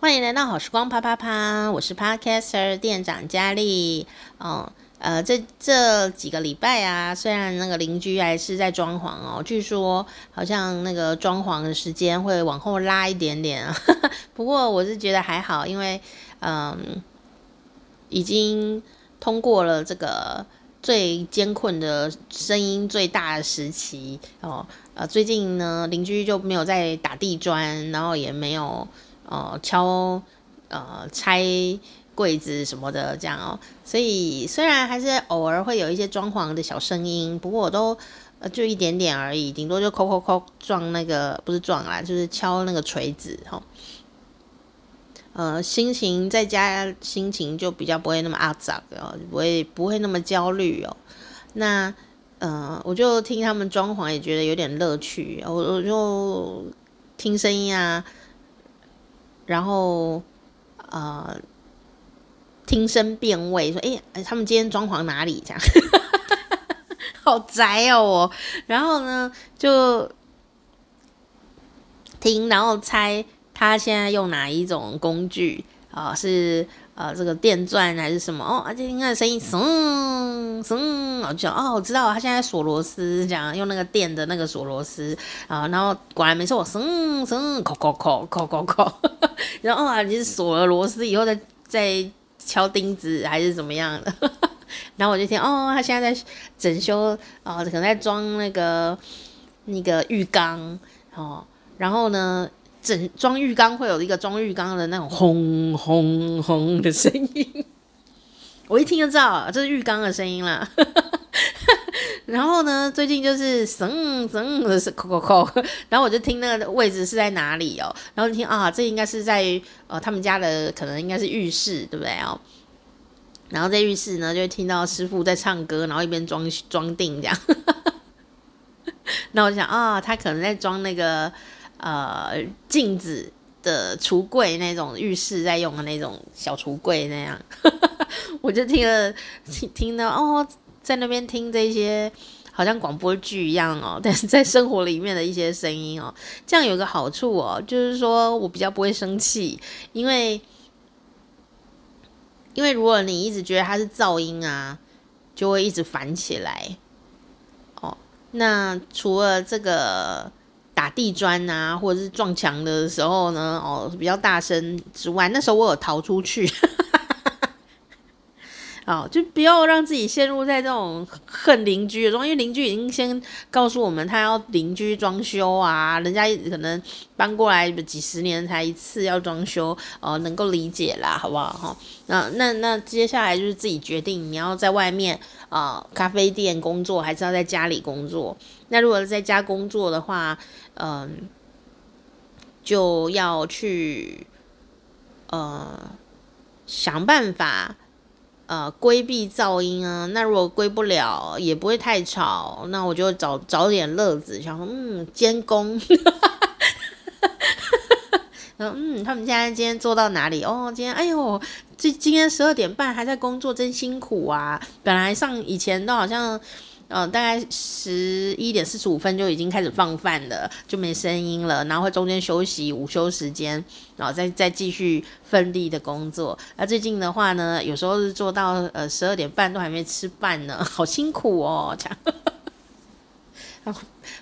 欢迎来到好时光啪啪啪，我是 Podcaster 店长佳丽。哦，呃，这这几个礼拜啊，虽然那个邻居还是在装潢哦，据说好像那个装潢的时间会往后拉一点点啊。不过我是觉得还好，因为嗯，已经通过了这个最艰困的声音最大的时期哦。呃，最近呢，邻居就没有在打地砖，然后也没有。哦，敲，呃，拆柜子什么的，这样哦。所以虽然还是偶尔会有一些装潢的小声音，不过我都呃就一点点而已，顶多就抠抠抠撞那个，不是撞啦，就是敲那个锤子哈、呃，心情在家，心情就比较不会那么阿杂哦，不会不会那么焦虑哦。那呃，我就听他们装潢，也觉得有点乐趣，我我就听声音啊。然后，呃，听声辨位，说，哎，他们今天装潢哪里？这样，好宅哦，我。然后呢，就听，然后猜他现在用哪一种工具啊、呃？是。呃，这个电钻还是什么哦？而且听他的声音，嗖嗖，我就哦，我知道他现在锁螺丝，这样用那个电的那个锁螺丝啊，然后果然没错，我嗖嗖，扣扣扣扣扣扣，然后啊，你是锁了螺丝以后再再敲钉子还是怎么样的？然后我就听哦，他现在在整修啊，可能在装那个那个浴缸哦，然后呢？整装浴缸会有一个装浴缸的那种轰轰轰的声音，我一听就知道这是浴缸的声音了。然后呢，最近就是声声的是扣扣扣，然后我就听那个位置是在哪里哦，然后听啊，这应该是在呃他们家的可能应该是浴室，对不对哦？然后在浴室呢，就会听到师傅在唱歌，然后一边装装订这样。那我就想啊，他可能在装那个。呃，镜子的橱柜那种浴室在用的那种小橱柜那样，我就听了听到哦，在那边听这些好像广播剧一样哦，但是在生活里面的一些声音哦，这样有个好处哦，就是说我比较不会生气，因为因为如果你一直觉得它是噪音啊，就会一直烦起来哦。那除了这个。打地砖啊，或者是撞墙的时候呢，哦，比较大声之外，那时候我有逃出去，哦，就不要让自己陷入在这种恨邻居的状，因为邻居已经先告诉我们他要邻居装修啊，人家可能搬过来几十年才一次要装修，哦，能够理解啦，好不好？哈、那那那接下来就是自己决定，你要在外面啊、咖啡店工作，还是要在家里工作？那如果在家工作的话，嗯，就要去呃想办法呃规避噪音啊。那如果规不了，也不会太吵，那我就找找点乐子，想说嗯监工，嗯他们现在今天做到哪里？哦，今天哎呦，这今天十二点半还在工作，真辛苦啊！本来上以前都好像。嗯、大概十一点四十五分就已经开始放饭了，就没声音了。然后会中间休息午休时间，然后再再继续奋力的工作。那最近的话呢，有时候是做到呃十二点半都还没吃饭呢，好辛苦哦，这样，然 后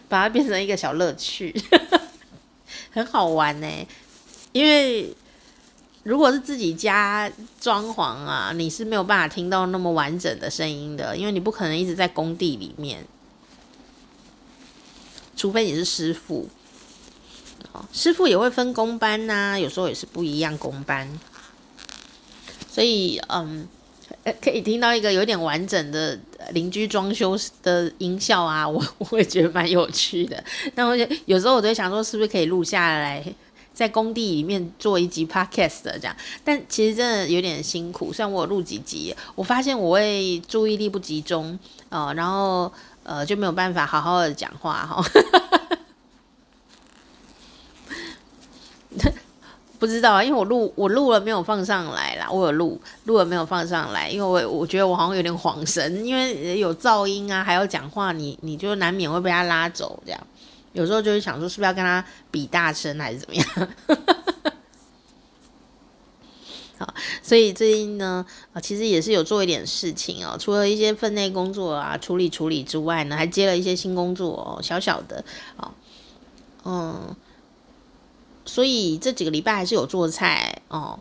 把它变成一个小乐趣，很好玩呢，因为。如果是自己家装潢啊，你是没有办法听到那么完整的声音的，因为你不可能一直在工地里面，除非你是师傅。师傅也会分工班呐、啊，有时候也是不一样工班，所以嗯，可以听到一个有点完整的邻居装修的音效啊，我我也觉得蛮有趣的。那我就有时候我都想说，是不是可以录下来？在工地里面做一集 podcast 这样，但其实真的有点辛苦。虽然我录几集，我发现我会注意力不集中，呃，然后呃就没有办法好好的讲话哈。不知道啊，因为我录我录了没有放上来啦，我有录录了没有放上来，因为我我觉得我好像有点恍神，因为有噪音啊，还要讲话，你你就难免会被他拉走这样。有时候就是想说，是不是要跟他比大声，还是怎么样？好所以最近呢，啊，其实也是有做一点事情哦，除了一些分内工作啊处理处理之外呢，还接了一些新工作哦，小小的哦，嗯，所以这几个礼拜还是有做菜哦，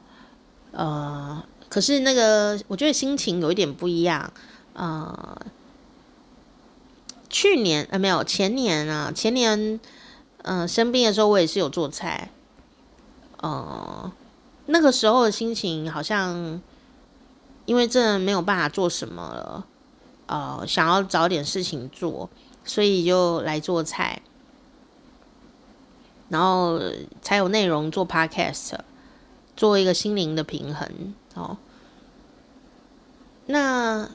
呃，可是那个我觉得心情有一点不一样，呃，去年呃没有前年啊，前年嗯、呃、生病的时候我也是有做菜。呃，那个时候的心情好像，因为真的没有办法做什么了，呃，想要找点事情做，所以就来做菜，然后才有内容做 podcast，做一个心灵的平衡哦。那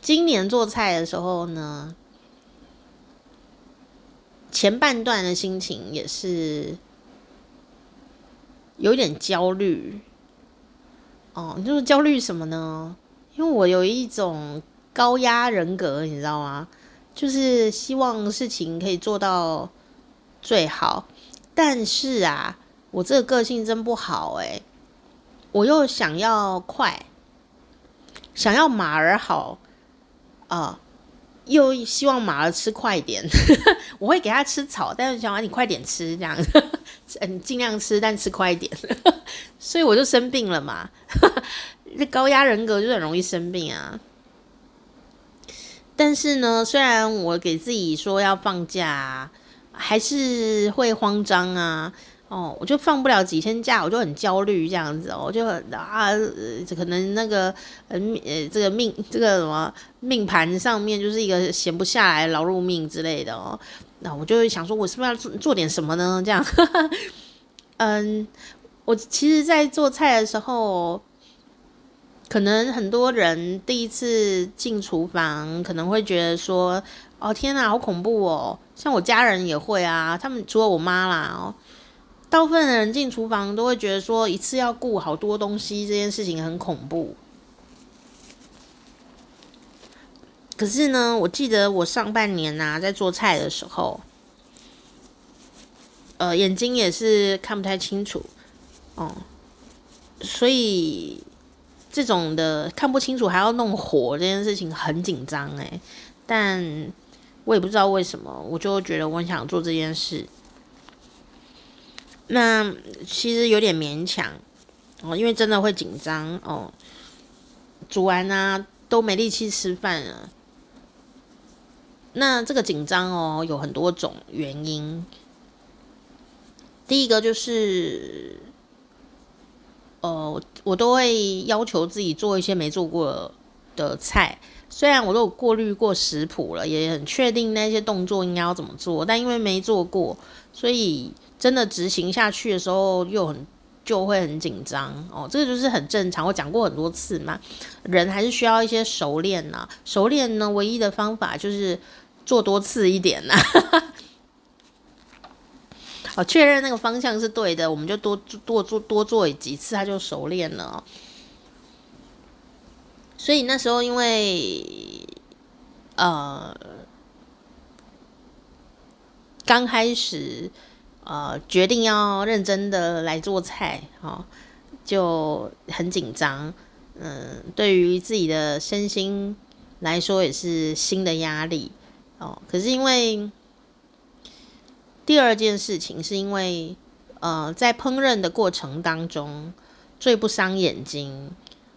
今年做菜的时候呢，前半段的心情也是。有点焦虑，哦，就是焦虑什么呢？因为我有一种高压人格，你知道吗？就是希望事情可以做到最好，但是啊，我这个个性真不好诶，我又想要快，想要马儿好啊。又希望马儿吃快一点，我会给它吃草，但是想让你快点吃，这样，嗯，尽量吃，但吃快一点，所以我就生病了嘛。那高压人格就很容易生病啊。但是呢，虽然我给自己说要放假，还是会慌张啊。哦，我就放不了几天假，我就很焦虑这样子哦，我就很啊，可能那个呃呃，这个命这个什么命盘上面就是一个闲不下来劳碌命之类的哦，那我就会想说，我是不是要做做点什么呢？这样，嗯，我其实，在做菜的时候，可能很多人第一次进厨房，可能会觉得说，哦天哪，好恐怖哦，像我家人也会啊，他们除了我妈啦哦。大部分的人进厨房都会觉得说，一次要顾好多东西这件事情很恐怖。可是呢，我记得我上半年呐，在做菜的时候，呃，眼睛也是看不太清楚哦，所以这种的看不清楚还要弄火这件事情很紧张诶，但我也不知道为什么，我就觉得我很想做这件事。那其实有点勉强哦，因为真的会紧张哦，煮完啊都没力气吃饭了。那这个紧张哦，有很多种原因。第一个就是，呃，我都会要求自己做一些没做过的菜，虽然我都有过滤过食谱了，也很确定那些动作应该要怎么做，但因为没做过，所以。真的执行下去的时候，又很就会很紧张哦。这个就是很正常，我讲过很多次嘛。人还是需要一些熟练呐。熟练呢，唯一的方法就是做多次一点呐。哦，确认那个方向是对的，我们就多多做多做几次，它就熟练了。所以那时候因为呃刚开始。呃，决定要认真的来做菜，哦，就很紧张。嗯，对于自己的身心来说也是新的压力哦。可是因为第二件事情，是因为呃，在烹饪的过程当中最不伤眼睛，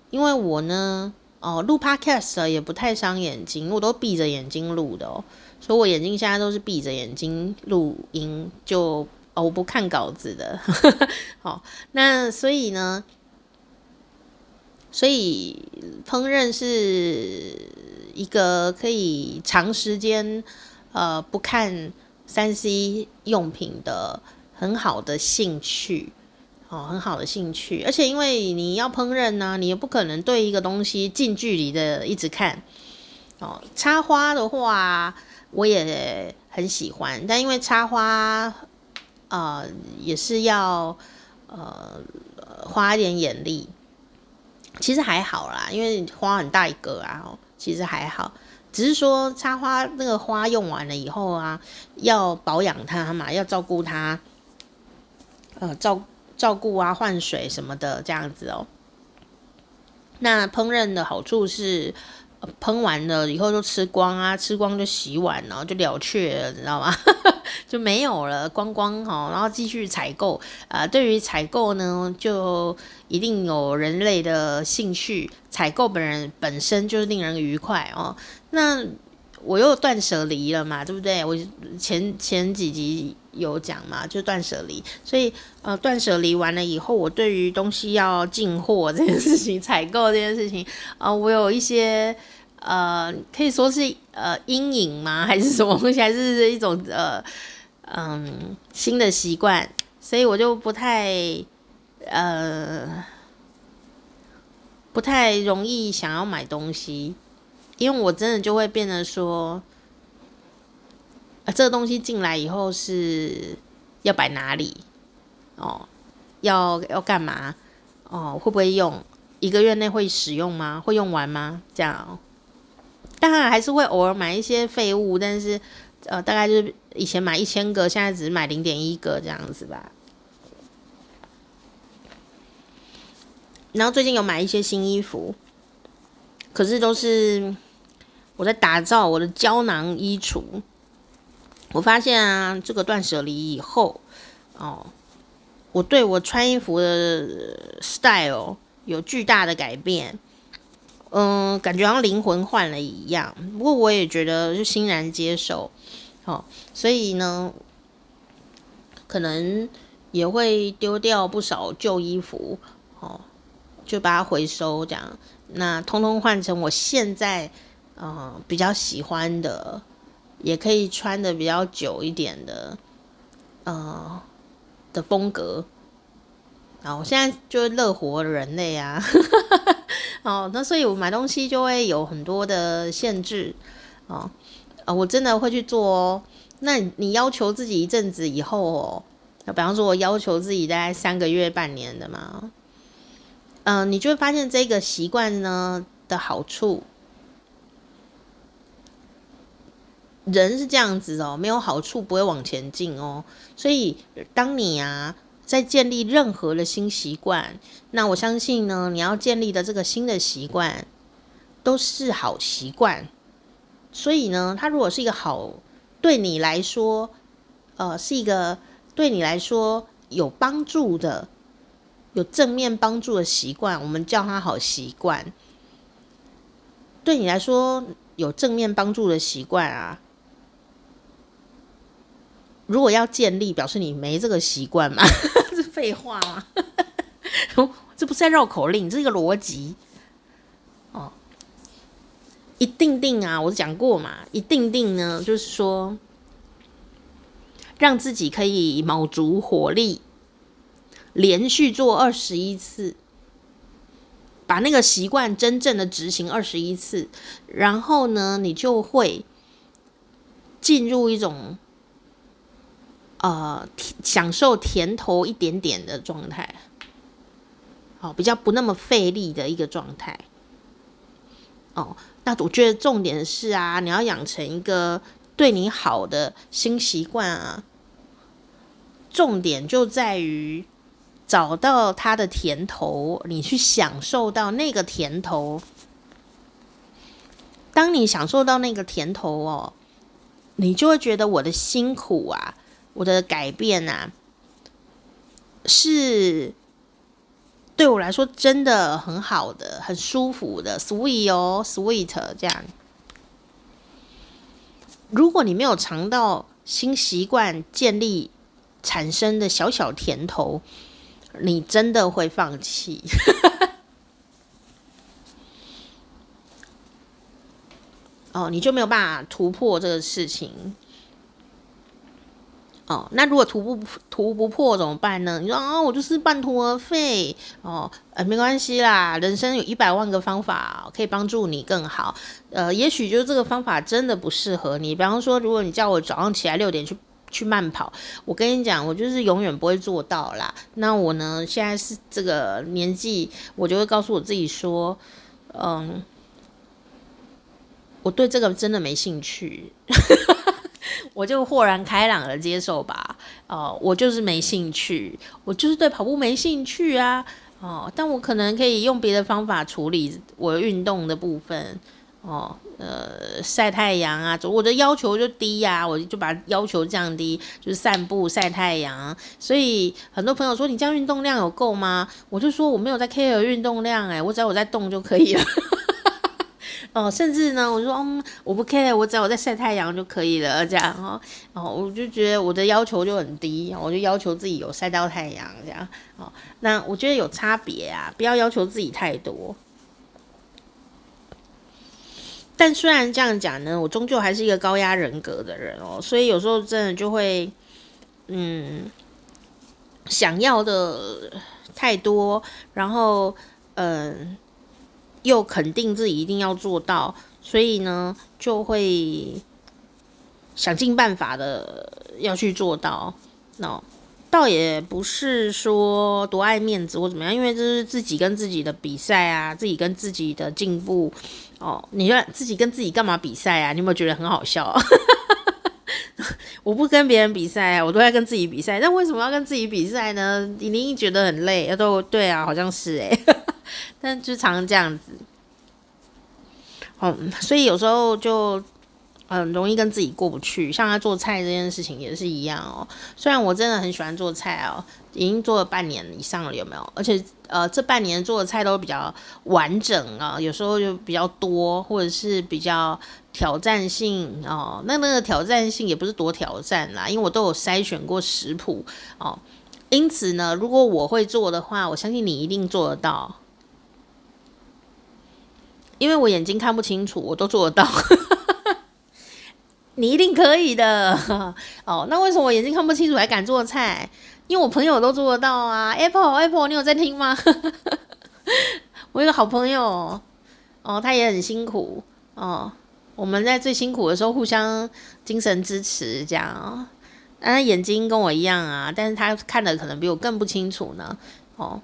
因为我呢，哦，录 podcast 也不太伤眼睛，我都闭着眼睛录的哦，所以我眼睛现在都是闭着眼睛录音就。哦，我不看稿子的，好，那所以呢，所以烹饪是一个可以长时间呃不看三 C 用品的很好的兴趣，哦，很好的兴趣，而且因为你要烹饪呢，你也不可能对一个东西近距离的一直看，哦，插花的话我也很喜欢，但因为插花。呃，也是要呃花一点眼力，其实还好啦，因为花很大一个啊，其实还好，只是说插花那个花用完了以后啊，要保养它嘛，要照顾它，呃照照顾啊，换水什么的这样子哦。那烹饪的好处是，喷完了以后就吃光啊，吃光就洗碗，然后就了却了，你知道吗？就没有了，光光哈，然后继续采购。啊、对于采购呢，就一定有人类的兴趣。采购本人本身就是令人愉快哦。那我又断舍离了嘛，对不对？我前前几集有讲嘛，就断舍离。所以呃，断舍离完了以后，我对于东西要进货这件事情、采购这件事情啊、我有一些呃，可以说是呃阴影吗？还是什么东西？还是一种呃嗯新的习惯？所以我就不太呃不太容易想要买东西。因为我真的就会变得说，呃，这个东西进来以后是要摆哪里？哦，要要干嘛？哦，会不会用？一个月内会使用吗？会用完吗？这样，当然还是会偶尔买一些废物，但是呃，大概就是以前买一千个，现在只是买零点一个这样子吧。然后最近有买一些新衣服，可是都是。我在打造我的胶囊衣橱，我发现啊，这个断舍离以后，哦，我对我穿衣服的 style 有巨大的改变，嗯，感觉好像灵魂换了一样。不过我也觉得就欣然接受，哦，所以呢，可能也会丢掉不少旧衣服，哦，就把它回收这样，那通通换成我现在。嗯，比较喜欢的，也可以穿的比较久一点的，呃、嗯，的风格。然后现在就是乐活人类啊，哦，那所以我买东西就会有很多的限制，哦，啊，我真的会去做哦。那你要求自己一阵子以后哦，比方说我要求自己大概三个月、半年的嘛，嗯，你就会发现这个习惯呢的好处。人是这样子哦，没有好处不会往前进哦。所以，当你啊在建立任何的新习惯，那我相信呢，你要建立的这个新的习惯都是好习惯。所以呢，它如果是一个好，对你来说，呃，是一个对你来说有帮助的、有正面帮助的习惯，我们叫它好习惯。对你来说有正面帮助的习惯啊。如果要建立，表示你没这个习惯嘛？是废话吗？这不是在绕口令，这是一个逻辑哦。一定定啊，我讲过嘛，一定定呢，就是说让自己可以卯足火力，连续做二十一次，把那个习惯真正的执行二十一次，然后呢，你就会进入一种。呃，享受甜头一点点的状态，好，比较不那么费力的一个状态。哦，那我觉得重点是啊，你要养成一个对你好的新习惯啊。重点就在于找到它的甜头，你去享受到那个甜头。当你享受到那个甜头哦，你就会觉得我的辛苦啊。我的改变啊，是对我来说真的很好的、很舒服的，sweet 哦，sweet 这样。如果你没有尝到新习惯建立产生的小小甜头，你真的会放弃。哦，你就没有办法突破这个事情。哦，那如果涂不涂不破怎么办呢？你说啊、我就是半途而废哦，呃，没关系啦，人生有一百万个方法可以帮助你更好。呃，也许就是这个方法真的不适合你。比方说，如果你叫我早上起来六点去去慢跑，我跟你讲，我就是永远不会做到啦。那我呢，现在是这个年纪，我就会告诉我自己说，嗯，我对这个真的没兴趣。我就豁然开朗的接受吧，哦、我就是没兴趣，我就是对跑步没兴趣啊，哦，但我可能可以用别的方法处理我运动的部分哦，呃，晒太阳啊，我的要求就低呀、我就把要求降低，就是散步、晒太阳。所以很多朋友说，你这样运动量有够吗？我就说我没有在 care 运动量、欸，诶，我只要我在动就可以了。哦，甚至呢，我说，嗯，我不 care，我只要我在晒太阳就可以了，这样哦，哦，我就觉得我的要求就很低，我就要求自己有晒到太阳，这样，哦，那我觉得有差别啊，不要要求自己太多。但虽然这样讲呢，我终究还是一个高压人格的人哦，所以有时候真的就会，嗯，想要的太多，然后，嗯。又肯定自己一定要做到，所以呢，就会想尽办法的要去做到。那倒也不是说多爱面子或怎么样，因为这是自己跟自己的比赛啊，自己跟自己的进步哦。你说自己跟自己干嘛比赛啊？你有没有觉得很好笑？我不跟别人比赛，我都在跟自己比赛。那为什么要跟自己比赛呢？你一定觉得很累。都对啊，好像是诶。但就常常这样子，嗯，所以有时候就很容易跟自己过不去。像他做菜这件事情也是一样哦。虽然我真的很喜欢做菜哦，已经做了半年以上了，有没有？而且呃，这半年做的菜都比较完整啊，有时候就比较多，或者是比较挑战性哦。那那个挑战性也不是多挑战啦，因为我都有筛选过食谱哦。因此呢，如果我会做的话，我相信你一定做得到。因为我眼睛看不清楚，我都做得到，你一定可以的哦。那为什么我眼睛看不清楚还敢做菜？因为我朋友都做得到啊。Apple Apple，你有在听吗？我有个好朋友哦，他也很辛苦哦。我们在最辛苦的时候互相精神支持，这样哦。但他眼睛跟我一样啊，但是他看的可能比我更不清楚呢。哦，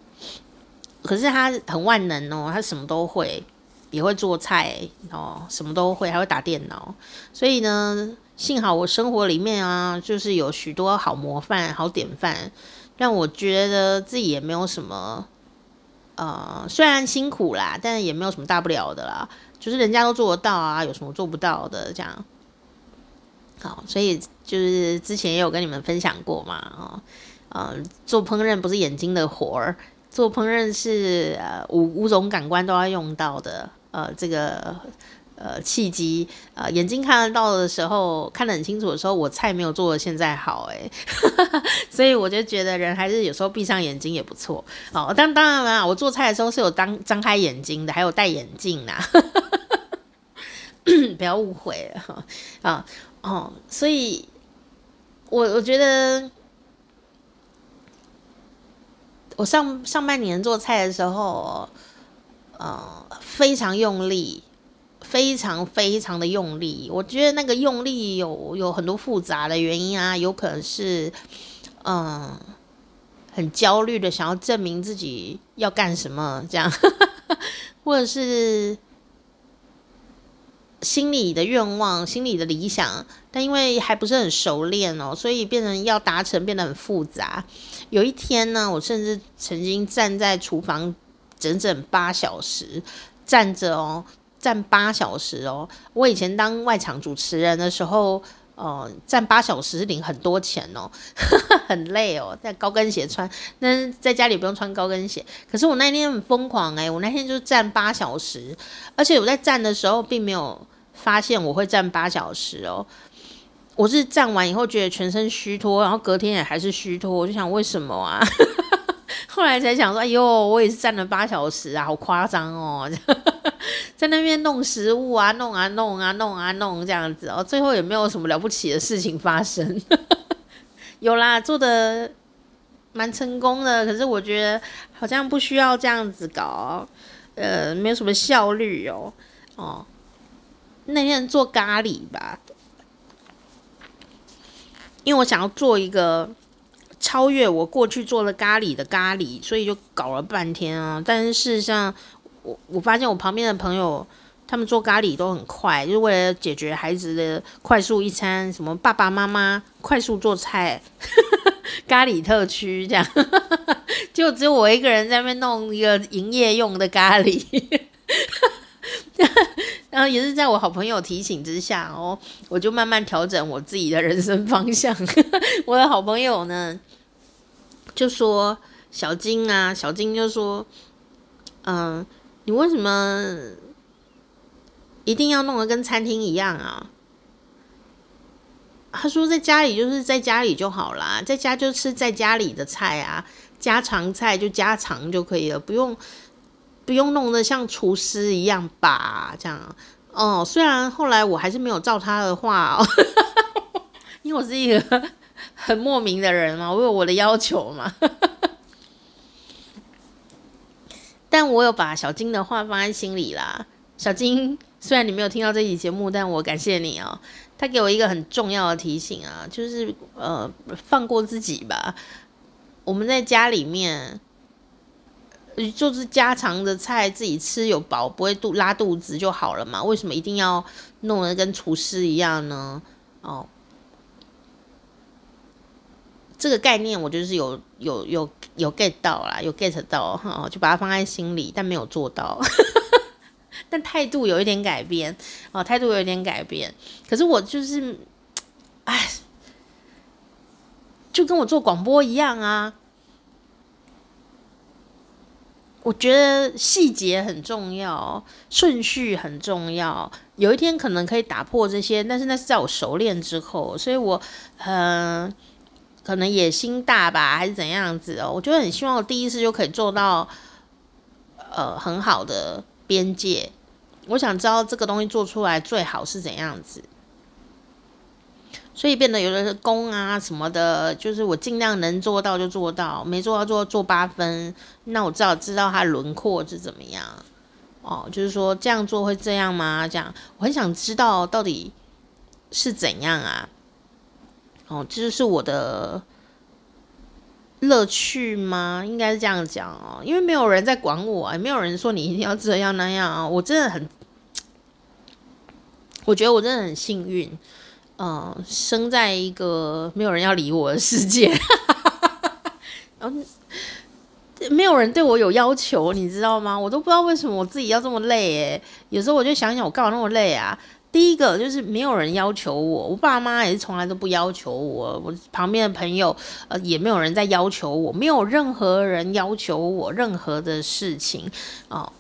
可是他很万能哦，他什么都会。也会做菜哦，什么都会，还会打电脑。所以呢，幸好我生活里面啊，就是有许多好模范、好典范，让我觉得自己也没有什么，呃，虽然辛苦啦，但也没有什么大不了的啦。就是人家都做得到啊，有什么做不到的这样？好，所以就是之前也有跟你们分享过嘛，哦，呃，做烹饪不是眼睛的活儿，做烹饪是呃五五种感官都要用到的。呃，这个呃契机，呃眼睛看得到的时候，看得很清楚的时候，我菜没有做的现在好哎，所以我就觉得人还是有时候闭上眼睛也不错哦。但当然啦，我做菜的时候是有当张开眼睛的，还有戴眼镜呐，不要误会了啊哦。所以我我觉得我上上半年做菜的时候。呃，非常用力，非常非常的用力。我觉得那个用力有有很多复杂的原因啊，有可能是，嗯、很焦虑的想要证明自己要干什么这样，或者是心里的愿望、心里的理想，但因为还不是很熟练哦，所以变成要达成变得很复杂。有一天呢，我甚至曾经站在厨房。整整八小时站着哦，站八小时哦。我以前当外场主持人的时候，呃，站八小时领很多钱哦，很累哦，在高跟鞋穿，但是在家里不用穿高跟鞋。可是我那天很疯狂诶，我那天就站八小时，而且我在站的时候并没有发现我会站八小时哦。我是站完以后觉得全身虚脱，然后隔天也还是虚脱，我就想为什么啊？后来才想说，哎呦，我也是站了八小时啊，好夸张哦，在那边弄食物啊，弄啊弄啊弄啊弄这样子哦，最后也没有什么了不起的事情发生。有啦，做的蛮成功的，可是我觉得好像不需要这样子搞，呃，没有什么效率哦。哦，那天做咖喱吧，因为我想要做一个。超越我过去做的咖喱的咖喱，所以就搞了半天啊！但是事实上，我我发现我旁边的朋友他们做咖喱都很快，就是为了解决孩子的快速一餐，什么爸爸妈妈快速做菜，咖喱特区这样，就只有我一个人在那边弄一个营业用的咖喱。然后也是在我好朋友提醒之下哦，我就慢慢调整我自己的人生方向。我的好朋友呢，就说小金啊，小金就说，嗯，你为什么一定要弄得跟餐厅一样啊？他说在家里就是在家里就好啦，在家就吃在家里的菜啊，家常菜就家常就可以了，不用。不用弄得像厨师一样吧，这样哦。虽然后来我还是没有照他的话哦，因为我是一个很莫名的人嘛，我有我的要求嘛。但我有把小金的话放在心里啦。小金，虽然你没有听到这期节目，但我感谢你哦。他给我一个很重要的提醒啊，就是呃，放过自己吧。我们在家里面。就是家常的菜，自己吃有饱，不会肚拉肚子就好了嘛？为什么一定要弄得跟厨师一样呢？哦，这个概念我就是有有有有 get 到啦，有 get 到哈，就把它放在心里，但没有做到，但态度有一点改变哦，态度有一点改变。可是我就是，哎，就跟我做广播一样啊。我觉得细节很重要，顺序很重要。有一天可能可以打破这些，但是那是在我熟练之后，所以我很、呃、可能野心大吧，还是怎样子哦？我觉得很希望我第一次就可以做到呃很好的边界。我想知道这个东西做出来最好是怎样子。所以变得有的是工啊什么的，就是我尽量能做到就做到，没做到做做八分，那我至少知道它轮廓是怎么样。哦，就是说这样做会这样吗？这样我很想知道到底是怎样啊。哦，这就是我的乐趣吗？应该是这样讲哦，因为没有人在管我，也没有人说你一定要这样那样啊。我真的很，我觉得我真的很幸运。嗯，生在一个没有人要理我的世界，然 后没有人对我有要求，你知道吗？我都不知道为什么我自己要这么累诶，有时候我就想想，我干嘛那么累啊？第一个就是没有人要求我，我爸妈也是从来都不要求我，我旁边的朋友呃也没有人在要求我，没有任何人要求我任何的事情哦。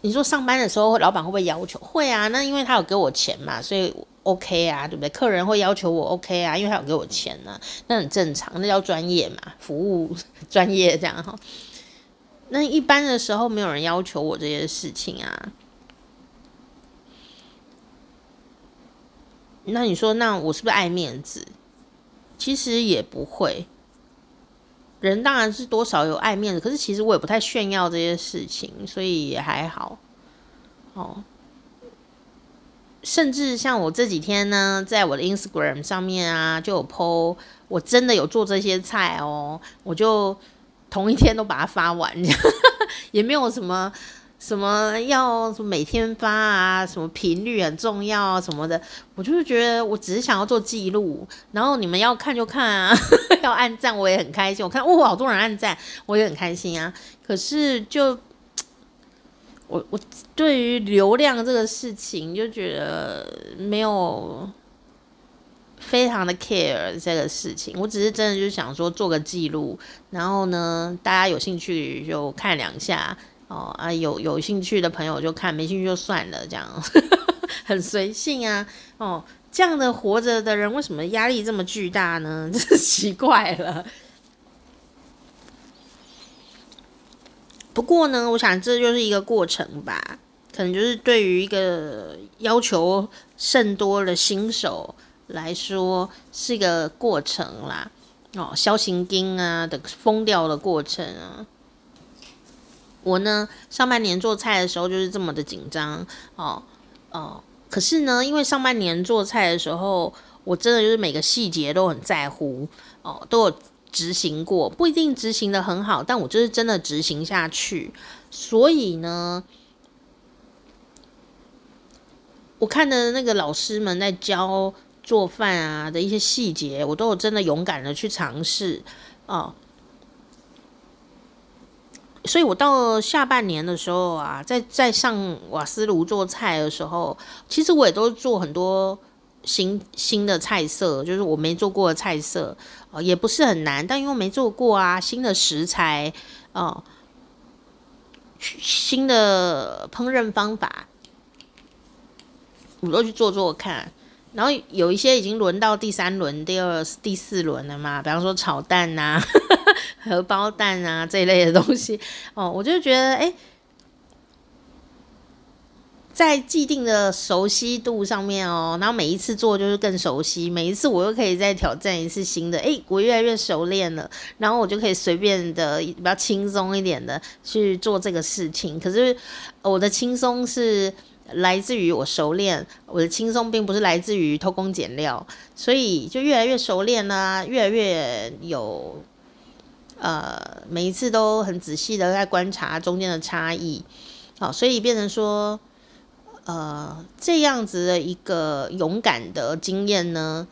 你说上班的时候，老板会不会要求？会啊，那因为他有给我钱嘛，所以。OK 啊，对不对？客人会要求我 OK 啊，因为他有给我钱呢，那很正常，那叫专业嘛，服务 专业这样哈。那一般的时候没有人要求我这些事情啊。那你说，那我是不是爱面子？其实也不会，人当然是多少有爱面子，可是其实我也不太炫耀这些事情，所以也还好。哦。甚至像我这几天呢，在我的 Instagram 上面啊，就有 po，我真的有做这些菜哦，我就同一天都把它发完，也没有什么什么要什么每天发啊，什么频率很重要啊什么的，我就是觉得我只是想要做记录，然后你们要看就看啊，要按赞我也很开心，我看哦，好多人按赞，我也很开心啊，可是就。我我对于流量这个事情就觉得没有非常的 care 这个事情，我只是真的就想说做个记录，然后呢，大家有兴趣就看两下哦啊，有有兴趣的朋友就看，没兴趣就算了，这样 很随性啊哦，这样的活着的人为什么压力这么巨大呢？真奇怪了。不过呢，我想这就是一个过程吧，可能就是对于一个要求甚多的新手来说是一个过程啦。哦，消行经啊的疯掉的过程啊。我呢，上半年做菜的时候就是这么的紧张哦哦。可是呢，因为上半年做菜的时候，我真的就是每个细节都很在乎哦，都有。执行过，不一定执行得很好，但我就是真的执行下去。所以呢，我看的那个老师们在教做饭啊的一些细节，我都有真的勇敢的去尝试哦。所以我到下半年的时候啊，在在上瓦斯炉做菜的时候，其实我也都做很多新新的菜色，就是我没做过的菜色，呃，也不是很难，但因为没做过啊，新的食材，哦、新的烹饪方法，我都去做做看。然后有一些已经轮到第三轮、第二、第四轮了嘛，比方说炒蛋呐、啊、荷包蛋啊这一类的东西哦，我就觉得哎，在既定的熟悉度上面哦，然后每一次做就是更熟悉，每一次我又可以再挑战一次新的，哎，我越来越熟练了，然后我就可以随便的比较轻松一点的去做这个事情。可是我的轻松是。来自于我熟练，我的轻松并不是来自于偷工减料，所以就越来越熟练啦，越来越有，呃，每一次都很仔细的在观察中间的差异，好，所以变成说，呃，这样子的一个勇敢的经验呢，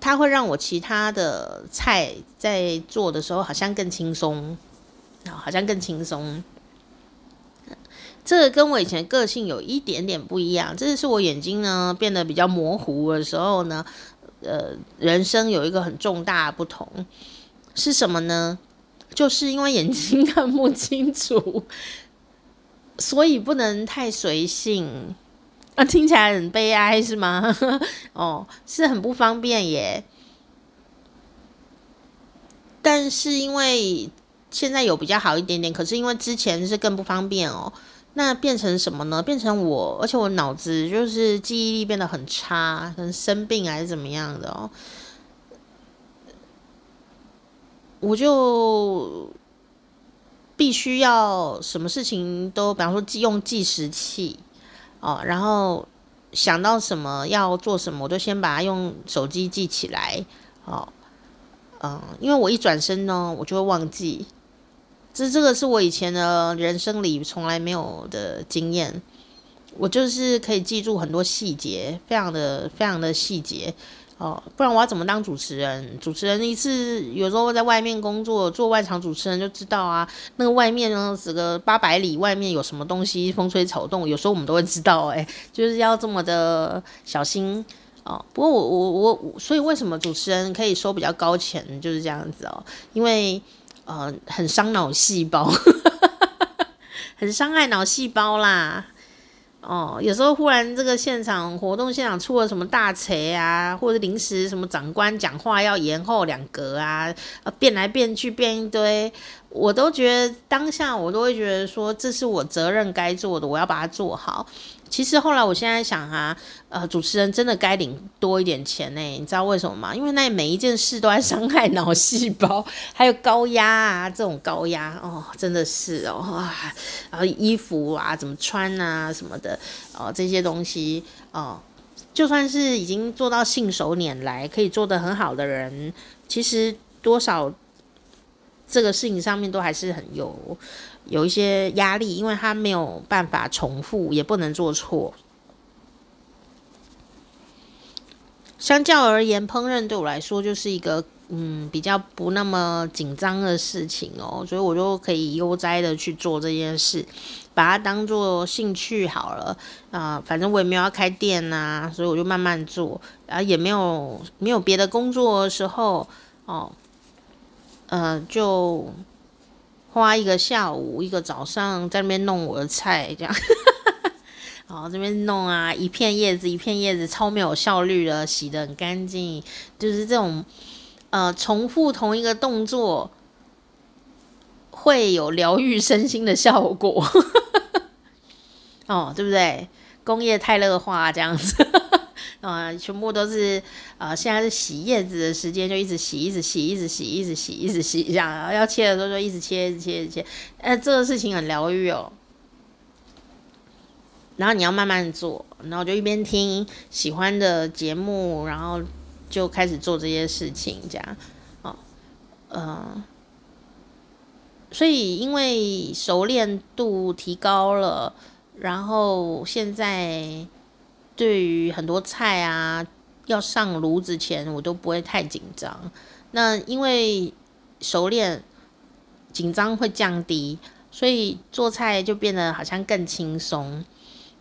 它会让我其他的菜在做的时候好像更轻松，啊，好像更轻松。这个跟我以前个性有一点点不一样，这是我眼睛呢变得比较模糊的时候呢，呃，人生有一个很重大的不同，是什么呢？就是因为眼睛看不清楚，所以不能太随性。啊，听起来很悲哀是吗？哦，是很不方便耶。但是因为现在有比较好一点点，可是因为之前是更不方便哦。那变成什么呢？变成我，而且我脑子就是记忆力变得很差，可能生病还是怎么样的哦。我就必须要什么事情都，比方说记用计时器哦，然后想到什么要做什么，我就先把它用手机记起来哦。嗯，因为我一转身呢，我就会忘记。这这个是我以前的人生里从来没有的经验，我就是可以记住很多细节，非常的非常的细节哦，不然我要怎么当主持人？主持人一次有时候在外面工作做外场主持人就知道啊，那个外面呢，这个八百里外面有什么东西风吹草动，有时候我们都会知道，哎，就是要这么的小心哦。不过我我我，所以为什么主持人可以收比较高钱，就是这样子哦，因为。呃，很伤脑细胞，很伤害脑细胞啦。哦，有时候忽然这个现场活动现场出了什么大贼啊，或者临时什么长官讲话要延后两格啊，变来变去变一堆，我都觉得当下我都会觉得说，这是我责任该做的，我要把它做好。其实后来，我现在想哈、啊，呃，主持人真的该领多一点钱呢？你知道为什么吗？因为那每一件事都在伤害脑细胞，还有高压啊，这种高压哦，真的是哦，啊，然后衣服啊，怎么穿啊，什么的哦，这些东西哦，就算是已经做到信手拈来，可以做得很好的人，其实多少这个事情上面都还是很有。有一些压力，因为他没有办法重复，也不能做错。相较而言，烹饪对我来说就是一个嗯比较不那么紧张的事情哦，所以我就可以悠哉的去做这件事，把它当做兴趣好了啊、反正我也没有要开店呐、所以我就慢慢做，啊也没有没有别的工作的时候哦，呃就。花一个下午，一个早上在那边弄我的菜，这样，然后这边弄啊，一片叶子一片叶子，超没有效率的，洗得很干净，就是这种，呃，重复同一个动作会有疗愈身心的效果，哦，对不对？工业太乐化这样子。啊、全部都是啊、现在是洗叶子的时间，就一直洗，一直洗，一直洗，一直洗，一直洗，这样。然后要切的时候就一直切，一直切，一直切。哎、这个事情很疗愈哦。然后你要慢慢做，然后就一边听喜欢的节目，然后就开始做这些事情，这样。哦，呃，所以因为熟练度提高了，然后现在。对于很多菜啊，要上炉子前，我都不会太紧张。那因为熟练，紧张会降低，所以做菜就变得好像更轻松，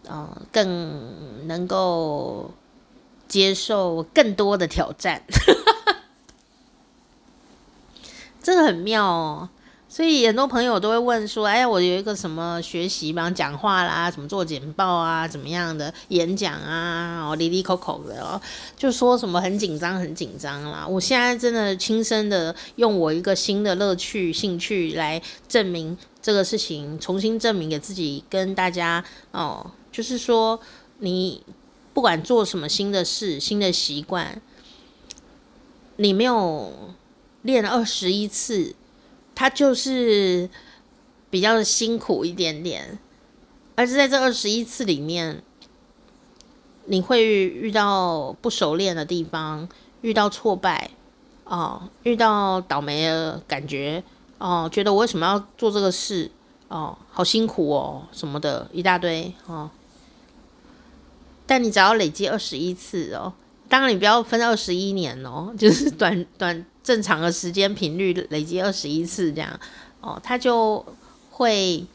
嗯、更能够接受更多的挑战，这个很妙哦。所以很多朋友都会问说：“哎呀，我有一个什么学习嘛，讲话啦，怎么做简报啊，怎么样的演讲啊，哦，哩哩抠抠的哦，就说什么很紧张，很紧张啦。”我现在真的亲身的用我一个新的乐趣、兴趣来证明这个事情，重新证明给自己跟大家哦，就是说你不管做什么新的事、新的习惯，你没有练二十一次。他就是比较辛苦一点点，而是在这二十一次里面，你会遇到不熟练的地方，遇到挫败，哦，遇到倒霉的感觉，哦，觉得我为什么要做这个事，哦，好辛苦哦，什么的一大堆，哦。但你只要累积二十一次哦，当然你不要分二十一年哦，就是短 短。正常的时间频率累积二十一次这样，哦，它就会，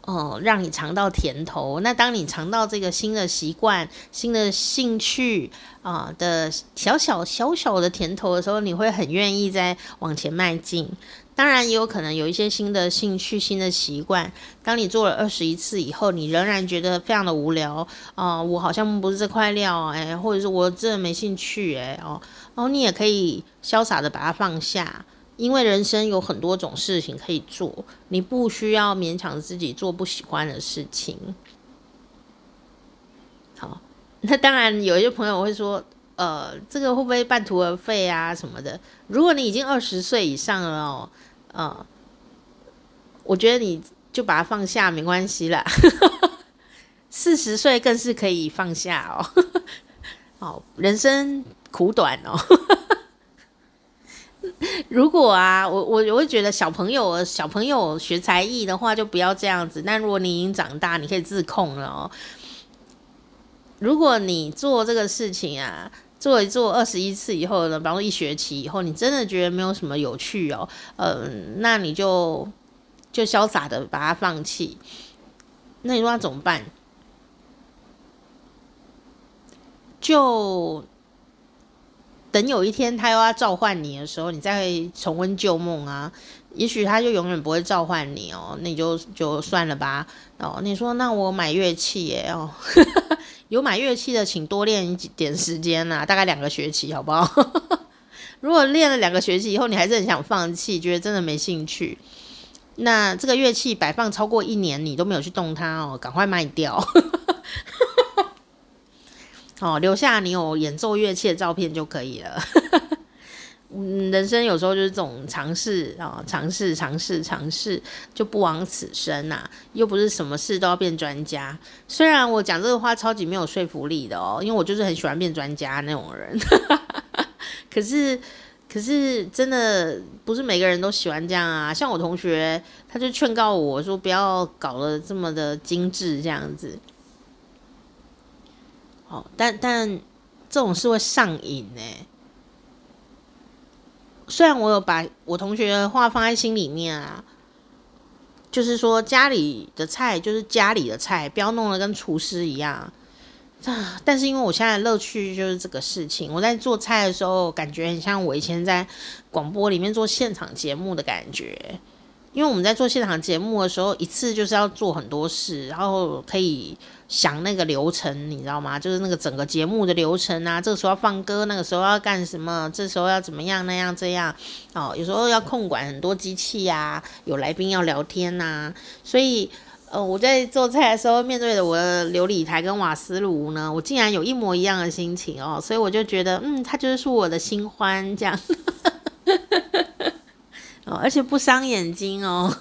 哦，让你尝到甜头。那当你尝到这个新的习惯、新的兴趣啊、的小小小小的甜头的时候，你会很愿意再往前迈进。当然，也有可能有一些新的兴趣、新的习惯。当你做了二十一次以后，你仍然觉得非常的无聊啊、我好像不是这块料，哎，或者是我真的没兴趣，哎，哦，然后你也可以潇洒的把它放下，因为人生有很多种事情可以做，你不需要勉强自己做不喜欢的事情。好，那当然有一些朋友会说。呃，这个会不会半途而废啊什么的？如果你已经二十岁以上了哦，呃，我觉得你就把它放下没关系啦。四十岁更是可以放下哦。哦，人生苦短哦。如果啊，我我我会觉得小朋友小朋友学才艺的话，就不要这样子。但如果你已经长大，你可以自控了哦。如果你做这个事情啊，做一做二十一次以后呢，比方说一学期以后，你真的觉得没有什么有趣哦，嗯，那你就就潇洒的把它放弃。那你说怎么办？就等有一天他又要召唤你的时候，你再重温旧梦啊。也许他就永远不会召唤你哦，那你就就算了吧。哦，你说那我买乐器耶哦。有买乐器的，请多练一点时间呐、啊，大概两个学期，好不好？如果练了两个学期以后，你还是很想放弃，觉得真的没兴趣，那这个乐器摆放超过一年，你都没有去动它哦，赶快卖掉，哦，留下你有演奏乐器的照片就可以了。嗯，人生有时候就是这种尝试啊，尝试尝试尝试，就不枉此生呐、又不是什么事都要变专家。虽然我讲这个话超级没有说服力的哦，因为我就是很喜欢变专家那种人。可是，可是真的不是每个人都喜欢这样啊。像我同学，他就劝告我说，不要搞得这么的精致这样子。哦，但但这种事会上瘾呢。虽然我有把我同学的话放在心里面啊，就是说家里的菜就是家里的菜，不要弄得跟厨师一样啊。但是因为我现在的乐趣就是这个事情，我在做菜的时候感觉很像我以前在广播里面做现场节目的感觉。因为我们在做现场节目的时候，一次就是要做很多事，然后可以想那个流程，你知道吗？就是那个整个节目的流程啊，这个时候要放歌，那个时候要干什么，这时候要怎么样，那样这样，哦，有时候要控管很多机器呀，有来宾要聊天呐，所以，呃，我在做菜的时候，面对着我的琉璃台跟瓦斯炉呢，我竟然有一模一样的心情哦，所以我就觉得，嗯，它就是我的新欢，这样。哦，而且不伤眼睛哦。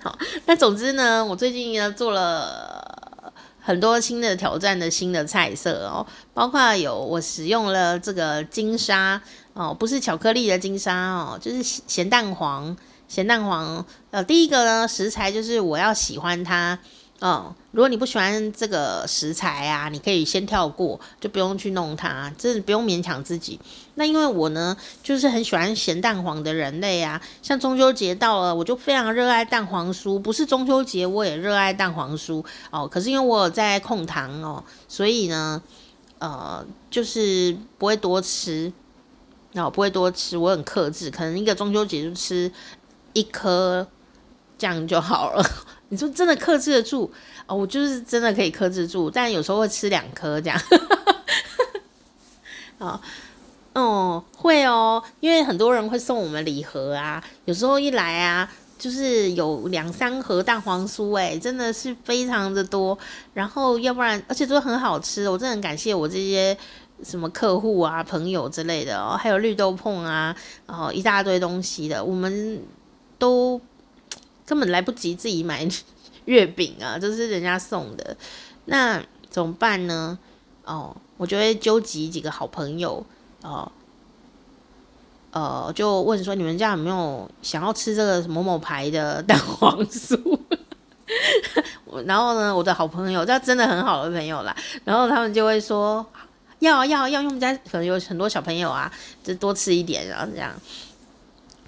好，那总之呢，我最近呢做了很多新的挑战的新的菜色哦，包括有我使用了这个金沙哦，不是巧克力的金沙哦，就是咸蛋黄，咸蛋黄。呃，第一个呢食材就是我要喜欢它哦，如果你不喜欢这个食材啊，你可以先跳过，就不用去弄它，真的不用勉强自己。那因为我呢，就是很喜欢咸蛋黄的人类啊，像中秋节到了，我就非常热爱蛋黄酥。不是中秋节，我也热爱蛋黄酥哦。可是因为我有在控糖哦，所以呢，呃，就是不会多吃，那、哦、我不会多吃，我很克制，可能一个中秋节就吃一颗，这样就好了。你说真的克制得住哦？我就是真的可以克制住，但有时候会吃两颗这样。啊，哦，会哦，因为很多人会送我们礼盒啊，有时候一来啊，就是有两三盒蛋黄酥，哎，真的是非常的多。然后要不然，而且都很好吃，我真的很感谢我这些什么客户啊、朋友之类的哦，还有绿豆椪啊，然后一大堆东西的，我们都。根本来不及自己买 月饼啊，这是人家送的，那怎么办呢？哦，我就会纠集几个好朋友，哦，呃，就问说你们家有没有想要吃这个某某牌的蛋黄酥？然后呢，我的好朋友，这真的很好的朋友啦，然后他们就会说要要要，因为我们家可能有很多小朋友啊，就多吃一点，然后这样。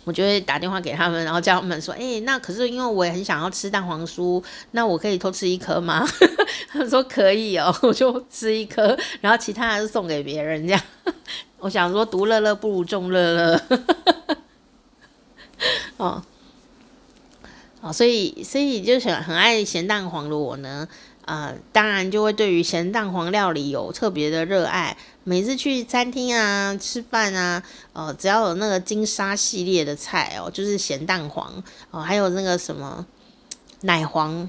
我就会打电话给他们，然后叫他们说：“哎、那可是因为我也很想要吃蛋黄酥，那我可以偷吃一颗吗？” 他们说：“可以哦。”我就吃一颗，然后其他的是送给别人这样。我想说，独乐乐不如众乐乐。哦，哦，所以所以就是很爱咸蛋黄的我呢。啊、呃，当然就会对于咸蛋黄料理有特别的热爱。每次去餐厅啊吃饭啊，呃，只要有那个金沙系列的菜哦，就是咸蛋黄哦，还有那个什么奶黄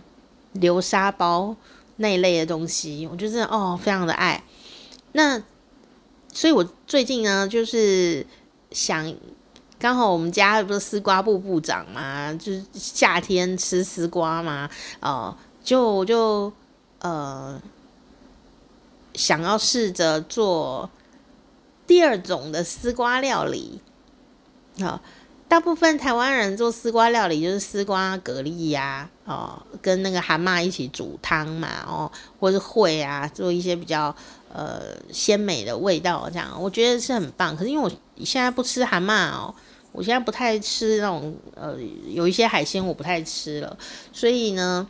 流沙包那一类的东西，我就是哦非常的爱。那所以，我最近呢，就是想刚好我们家不是丝瓜部部长嘛，就是夏天吃丝瓜嘛，哦、呃，就就。呃，想要试着做第二种的丝瓜料理，好，大部分台湾人做丝瓜料理就是丝瓜蛤蜊呀，哦，跟那个蛤蟆一起煮汤嘛，哦，或是烩啊，做一些比较呃鲜美的味道，这样我觉得是很棒。可是因为我现在不吃蛤蟆哦，我现在不太吃那种呃有一些海鲜我不太吃了，所以呢。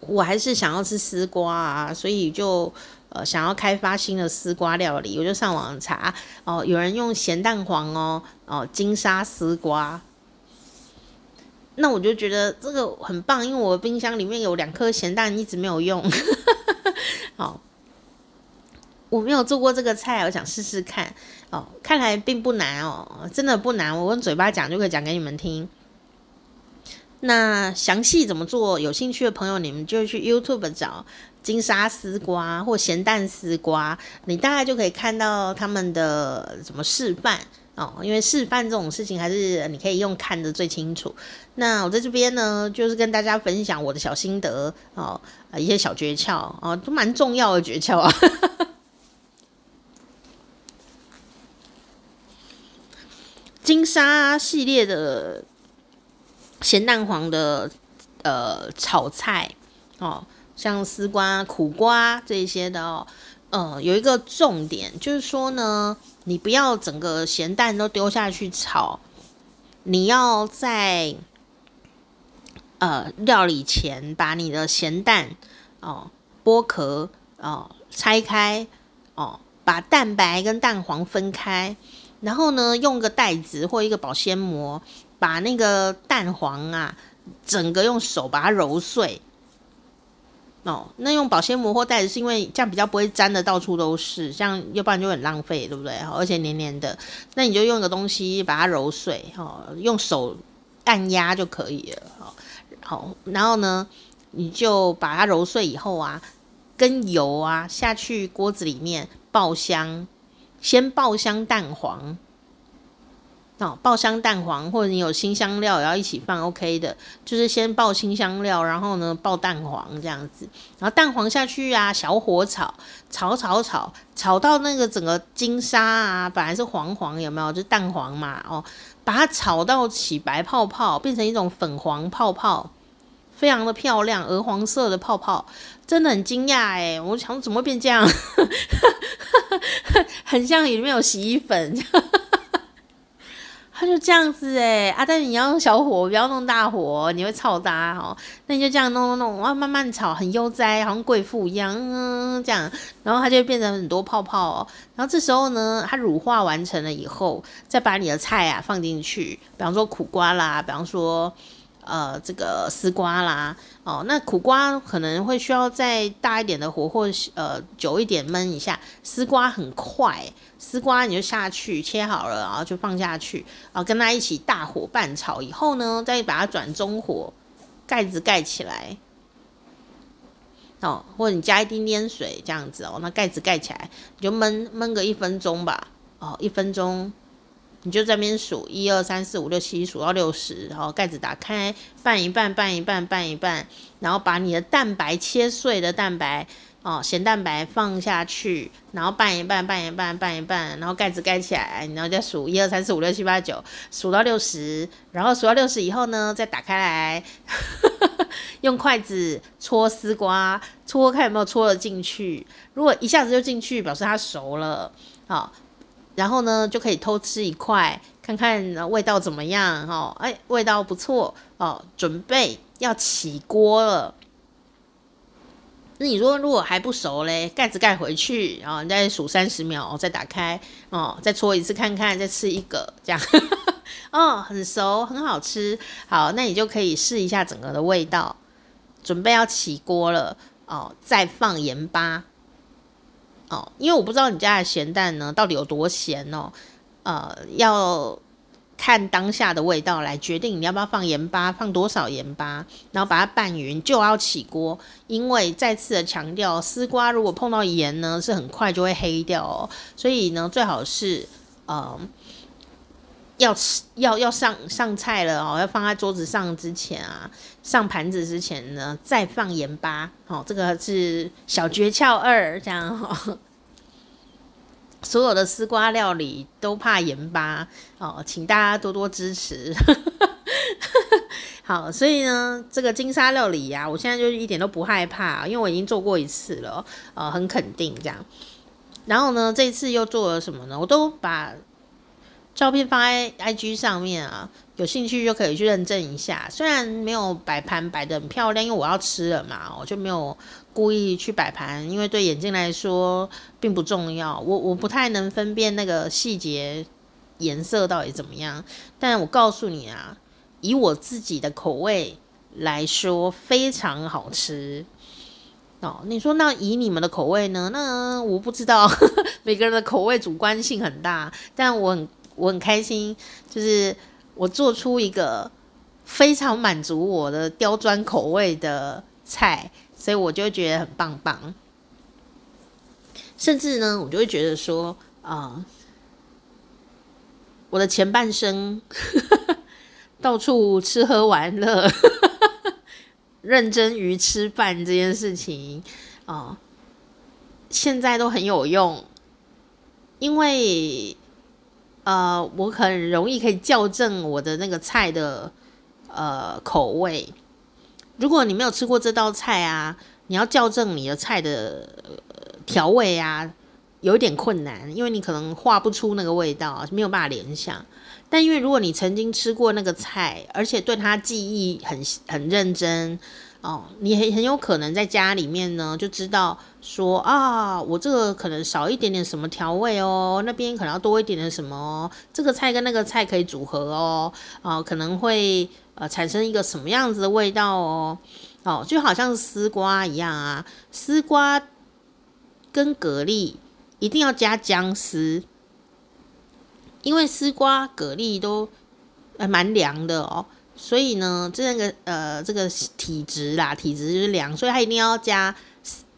我还是想要吃丝瓜啊，所以就呃想要开发新的丝瓜料理，我就上网查哦，有人用咸蛋黄哦哦金沙丝瓜，那我就觉得这个很棒，因为我冰箱里面有两颗咸蛋一直没有用，好，我没有做过这个菜，我想试试看。哦，看来并不难哦，真的不难，我用嘴巴讲就可以讲给你们听。那详细怎么做？有兴趣的朋友，你们就去 YouTube 找金沙丝瓜或咸蛋丝瓜，你大概就可以看到他们的怎么示范哦。因为示范这种事情，还是你可以用看的最清楚。那我在这边呢，就是跟大家分享我的小心得哦，一些小诀窍哦，都蛮重要的诀窍啊。金沙系列的。咸蛋黄的呃炒菜哦，像丝瓜、苦瓜这些的哦，呃，有一个重点就是说呢，你不要整个咸蛋都丢下去炒，你要在呃料理前把你的咸蛋哦剥壳哦拆开哦，把蛋白跟蛋黄分开，然后呢用个袋子或一个保鲜膜。把那个蛋黄啊，整个用手把它揉碎哦。那用保鲜膜或袋子，是因为这样比较不会粘的到处都是，像要不然就很浪费，对不对？而且黏黏的，那你就用个东西把它揉碎哦，用手按压就可以了。好，好，然后呢，你就把它揉碎以后啊，跟油啊下去锅子里面爆香，先爆香蛋黄。哦，爆香蛋黄，或者你有新香料也要一起放，OK 的，就是先爆新香料，然后呢爆蛋黄这样子，然后蛋黄下去啊，小火炒，炒炒炒，炒到那个整个金沙啊，本来是黄黄，有没有？就是蛋黄嘛，哦，把它炒到起白泡泡，变成一种粉黄泡泡，非常的漂亮，鹅黄色的泡泡，真的很惊讶哎！我想怎么会变这样？很像里面有洗衣粉。他就这样子哎啊！但你要用小火，不要弄大火，你会炒搭哦。那你就这样弄弄弄，哇，慢慢炒，很悠哉，好像贵妇一样，嗯，这样，然后它就会变成很多泡泡哦。然后这时候呢，它乳化完成了以后，再把你的菜啊放进去，比方说苦瓜啦，比方说。呃，这个丝瓜啦，哦，那苦瓜可能会需要再大一点的火，或呃久一点焖一下。丝瓜很快，丝瓜你就下去切好了，然后就放下去，然后跟它一起大火拌炒以后呢，再把它转中火，盖子盖起来，哦，或者你加一丁点水这样子哦，那盖子盖起来，你就焖焖个一分钟吧，哦，一分钟。你就在那边数一二三四五六七，数到六十，然后盖子打开，拌一拌，拌一拌，拌一拌，然后把你的蛋白切碎的蛋白哦，咸蛋白放下去，然后拌一拌，拌一拌，拌一拌，然后盖子盖起来，然后再数一二三四五六七八九，数到六十，然后数到六十以后呢，再打开来，用筷子戳丝瓜，戳看有没有戳得进去。如果一下子就进去，表示它熟了，好。然后呢，就可以偷吃一块，看看味道怎么样哦。哎，味道不错哦，准备要起锅了。那你说如果还不熟嘞，盖子盖回去，然后你再数三十秒，再打开哦，再搓一次看看，再吃一个这样。哦，很熟，很好吃。好，那你就可以试一下整个的味道。准备要起锅了哦，再放盐巴。哦，因为我不知道你家的咸蛋呢到底有多咸哦，呃，要看当下的味道来决定你要不要放盐巴，放多少盐巴，然后把它拌匀就要起锅。因为再次的强调，丝瓜如果碰到盐呢，是很快就会黑掉哦，所以呢，最好是呃要吃要要上上菜了哦，要放在桌子上之前啊，上盘子之前呢，再放盐巴。哦，这个是小诀窍二，这样哈、所有的丝瓜料理都怕盐巴哦，请大家多多支持。好，所以呢，这个金沙料理呀、啊，我现在就一点都不害怕，因为我已经做过一次了，呃，很肯定这样。然后呢，这次又做了什么呢？我都把照片放在 IG 上面啊。有兴趣就可以去认证一下，虽然没有摆盘摆的很漂亮，因为我要吃了嘛，我就没有故意去摆盘，因为对眼睛来说并不重要。我我不太能分辨那个细节颜色到底怎么样，但我告诉你啊，以我自己的口味来说，非常好吃哦。你说那以你们的口味呢？那我不知道，每个人的口味主观性很大，但我很我很开心，就是。我做出一个非常满足我的刁钻口味的菜，所以我就会觉得很棒棒。甚至呢，我就会觉得说，啊、我的前半生 到处吃喝玩乐，认真于吃饭这件事情啊、现在都很有用，因为。呃，我很容易可以校正我的那个菜的呃口味。如果你没有吃过这道菜啊，你要校正你的菜的调味啊，有一点困难，因为你可能画不出那个味道，没有办法联想。但因为如果你曾经吃过那个菜，而且对它记忆很很认真。哦，你很很有可能在家里面呢，就知道说啊，我这个可能少一点点什么调味哦，那边可能要多一点点什么哦，这个菜跟那个菜可以组合哦，啊，可能会呃产生一个什么样子的味道哦，哦，就好像丝瓜一样啊，丝瓜跟蛤蜊一定要加姜丝，因为丝瓜、蛤蜊都还蛮凉的哦。所以呢，这个呃，这个体质啦，体质就是凉，所以它一定要加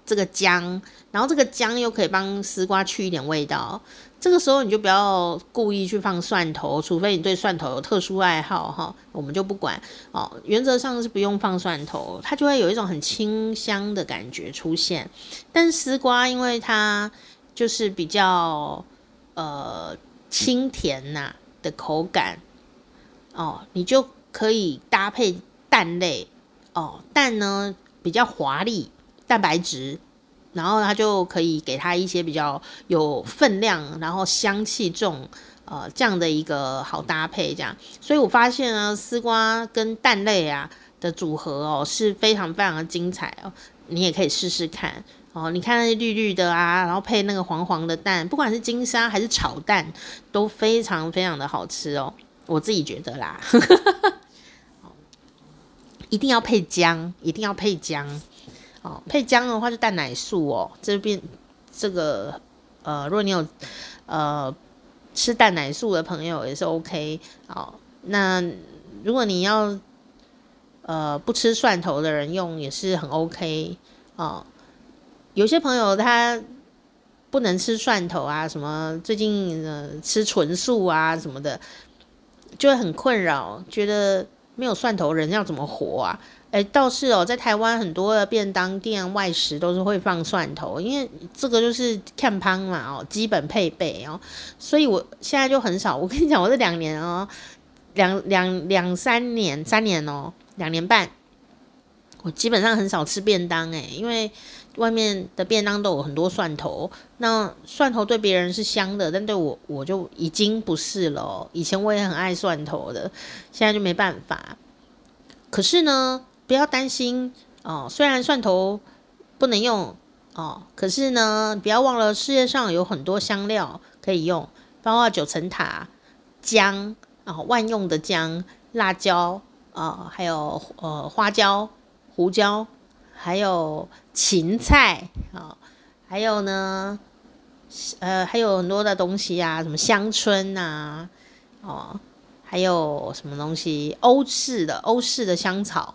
这个姜，然后这个姜又可以帮丝瓜去一点味道。这个时候你就不要故意去放蒜头，除非你对蒜头有特殊爱好哈，我们就不管哦。原则上是不用放蒜头，它就会有一种很清香的感觉出现。但丝瓜因为它就是比较呃清甜呐、的口感哦，你就。可以搭配蛋类哦，蛋呢比较华丽，蛋白质，然后它就可以给它一些比较有分量，然后香气重，呃，这样的一个好搭配，这样。所以我发现呢，丝瓜跟蛋类啊的组合哦是非常非常的精彩哦，你也可以试试看哦。你看那绿绿的啊，然后配那个黄黄的蛋，不管是金沙还是炒蛋，都非常非常的好吃哦。我自己觉得啦，一定要配姜，一定要配姜哦。配姜的话就蛋奶素哦。这边这个呃，如果你有呃吃蛋奶素的朋友也是 OK 哦。那如果你要呃不吃蒜头的人用也是很 OK 哦。有些朋友他不能吃蒜头啊，什么最近呃吃纯素啊什么的。就会很困扰，觉得没有蒜头人要怎么活啊？诶，倒是哦，在台湾很多的便当店外食都是会放蒜头，因为这个就是看汤嘛哦，基本配备哦。所以我现在就很少。我跟你讲，我这两年哦，两两两三年，三年哦，两年半，我基本上很少吃便当诶，因为。外面的便当都有很多蒜头，那蒜头对别人是香的，但对我我就已经不是了。以前我也很爱蒜头的，现在就没办法。可是呢，不要担心哦，虽然蒜头不能用哦，可是呢，不要忘了世界上有很多香料可以用，包括九层塔、姜啊、哦，万用的姜、辣椒啊、哦，还有呃花椒、胡椒。还有芹菜啊、哦，还有呢，呃，还有很多的东西啊，什么香椿啊，哦，还有什么东西？欧式的欧式的香草，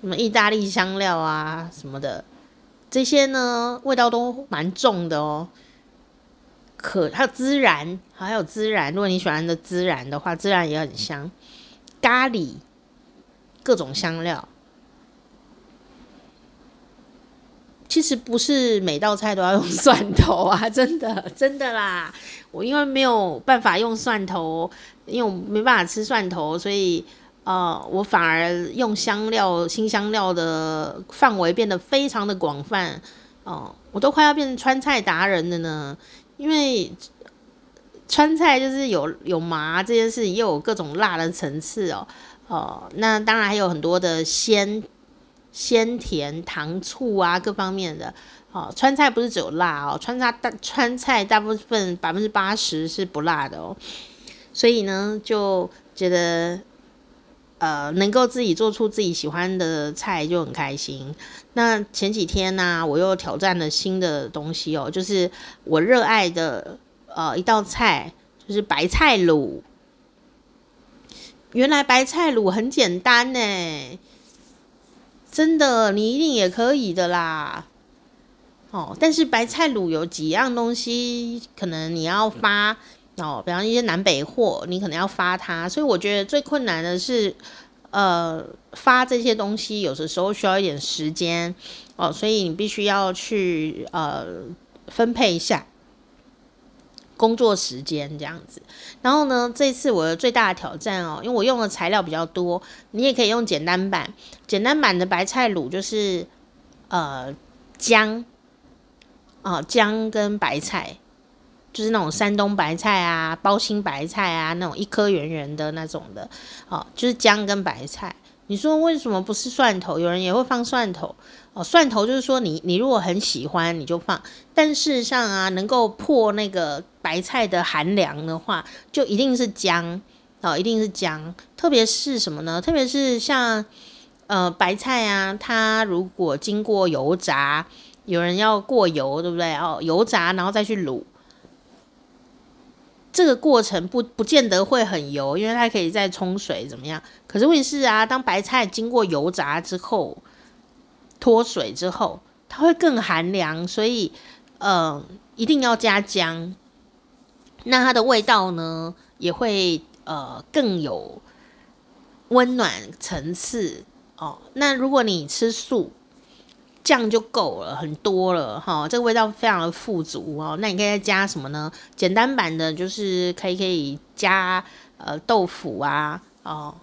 什么意大利香料啊，什么的，这些呢，味道都蛮重的哦。可还有孜然，还有孜然，如果你喜欢的孜然的话，孜然也很香。咖喱，各种香料。其实不是每道菜都要用蒜头啊，真的 真的啦。我因为没有办法用蒜头，因为我没办法吃蒜头，所以呃，我反而用香料、新香料的范围变得非常的广泛哦、我都快要变成川菜达人了呢。因为川菜就是有有麻这件事，也有各种辣的层次哦。哦、那当然还有很多的鲜。鲜甜糖醋啊，各方面的哦。川菜不是只有辣哦，川菜大川菜大部分百分之八十是不辣的哦。所以呢，就觉得呃，能够自己做出自己喜欢的菜就很开心。那前几天呢、我又挑战了新的东西哦，就是我热爱的呃一道菜，就是白菜卤。原来白菜卤很简单呢。真的，你一定也可以的啦。哦，但是白菜卤有几样东西，可能你要发哦，比方一些南北货，你可能要发它。所以我觉得最困难的是，呃，发这些东西，有的时候需要一点时间哦，所以你必须要去呃分配一下。工作时间这样子，然后呢，这次我的最大的挑战哦，因为我用的材料比较多，你也可以用简单版。简单版的白菜卤就是呃姜啊姜跟白菜，就是那种山东白菜啊、包心白菜啊那种一颗圆圆的那种的，哦，就是姜跟白菜。你说为什么不是蒜头？有人也会放蒜头。哦，蒜头就是说你你如果很喜欢你就放，但事实上啊，能够破那个白菜的寒凉的话，就一定是姜哦，一定是姜。特别是什么呢？特别是像呃白菜啊，它如果经过油炸，有人要过油，对不对？哦，油炸然后再去卤，这个过程不不见得会很油，因为它可以再冲水怎么样？可是问题是啊，当白菜经过油炸之后。脱水之后，它会更寒凉，所以，呃，一定要加姜。那它的味道呢，也会呃更有温暖层次哦。那如果你吃素，酱就够了，很多了哈、这个味道非常的富足哦。那你可以再加什么呢？简单版的就是可以可以加呃豆腐啊哦，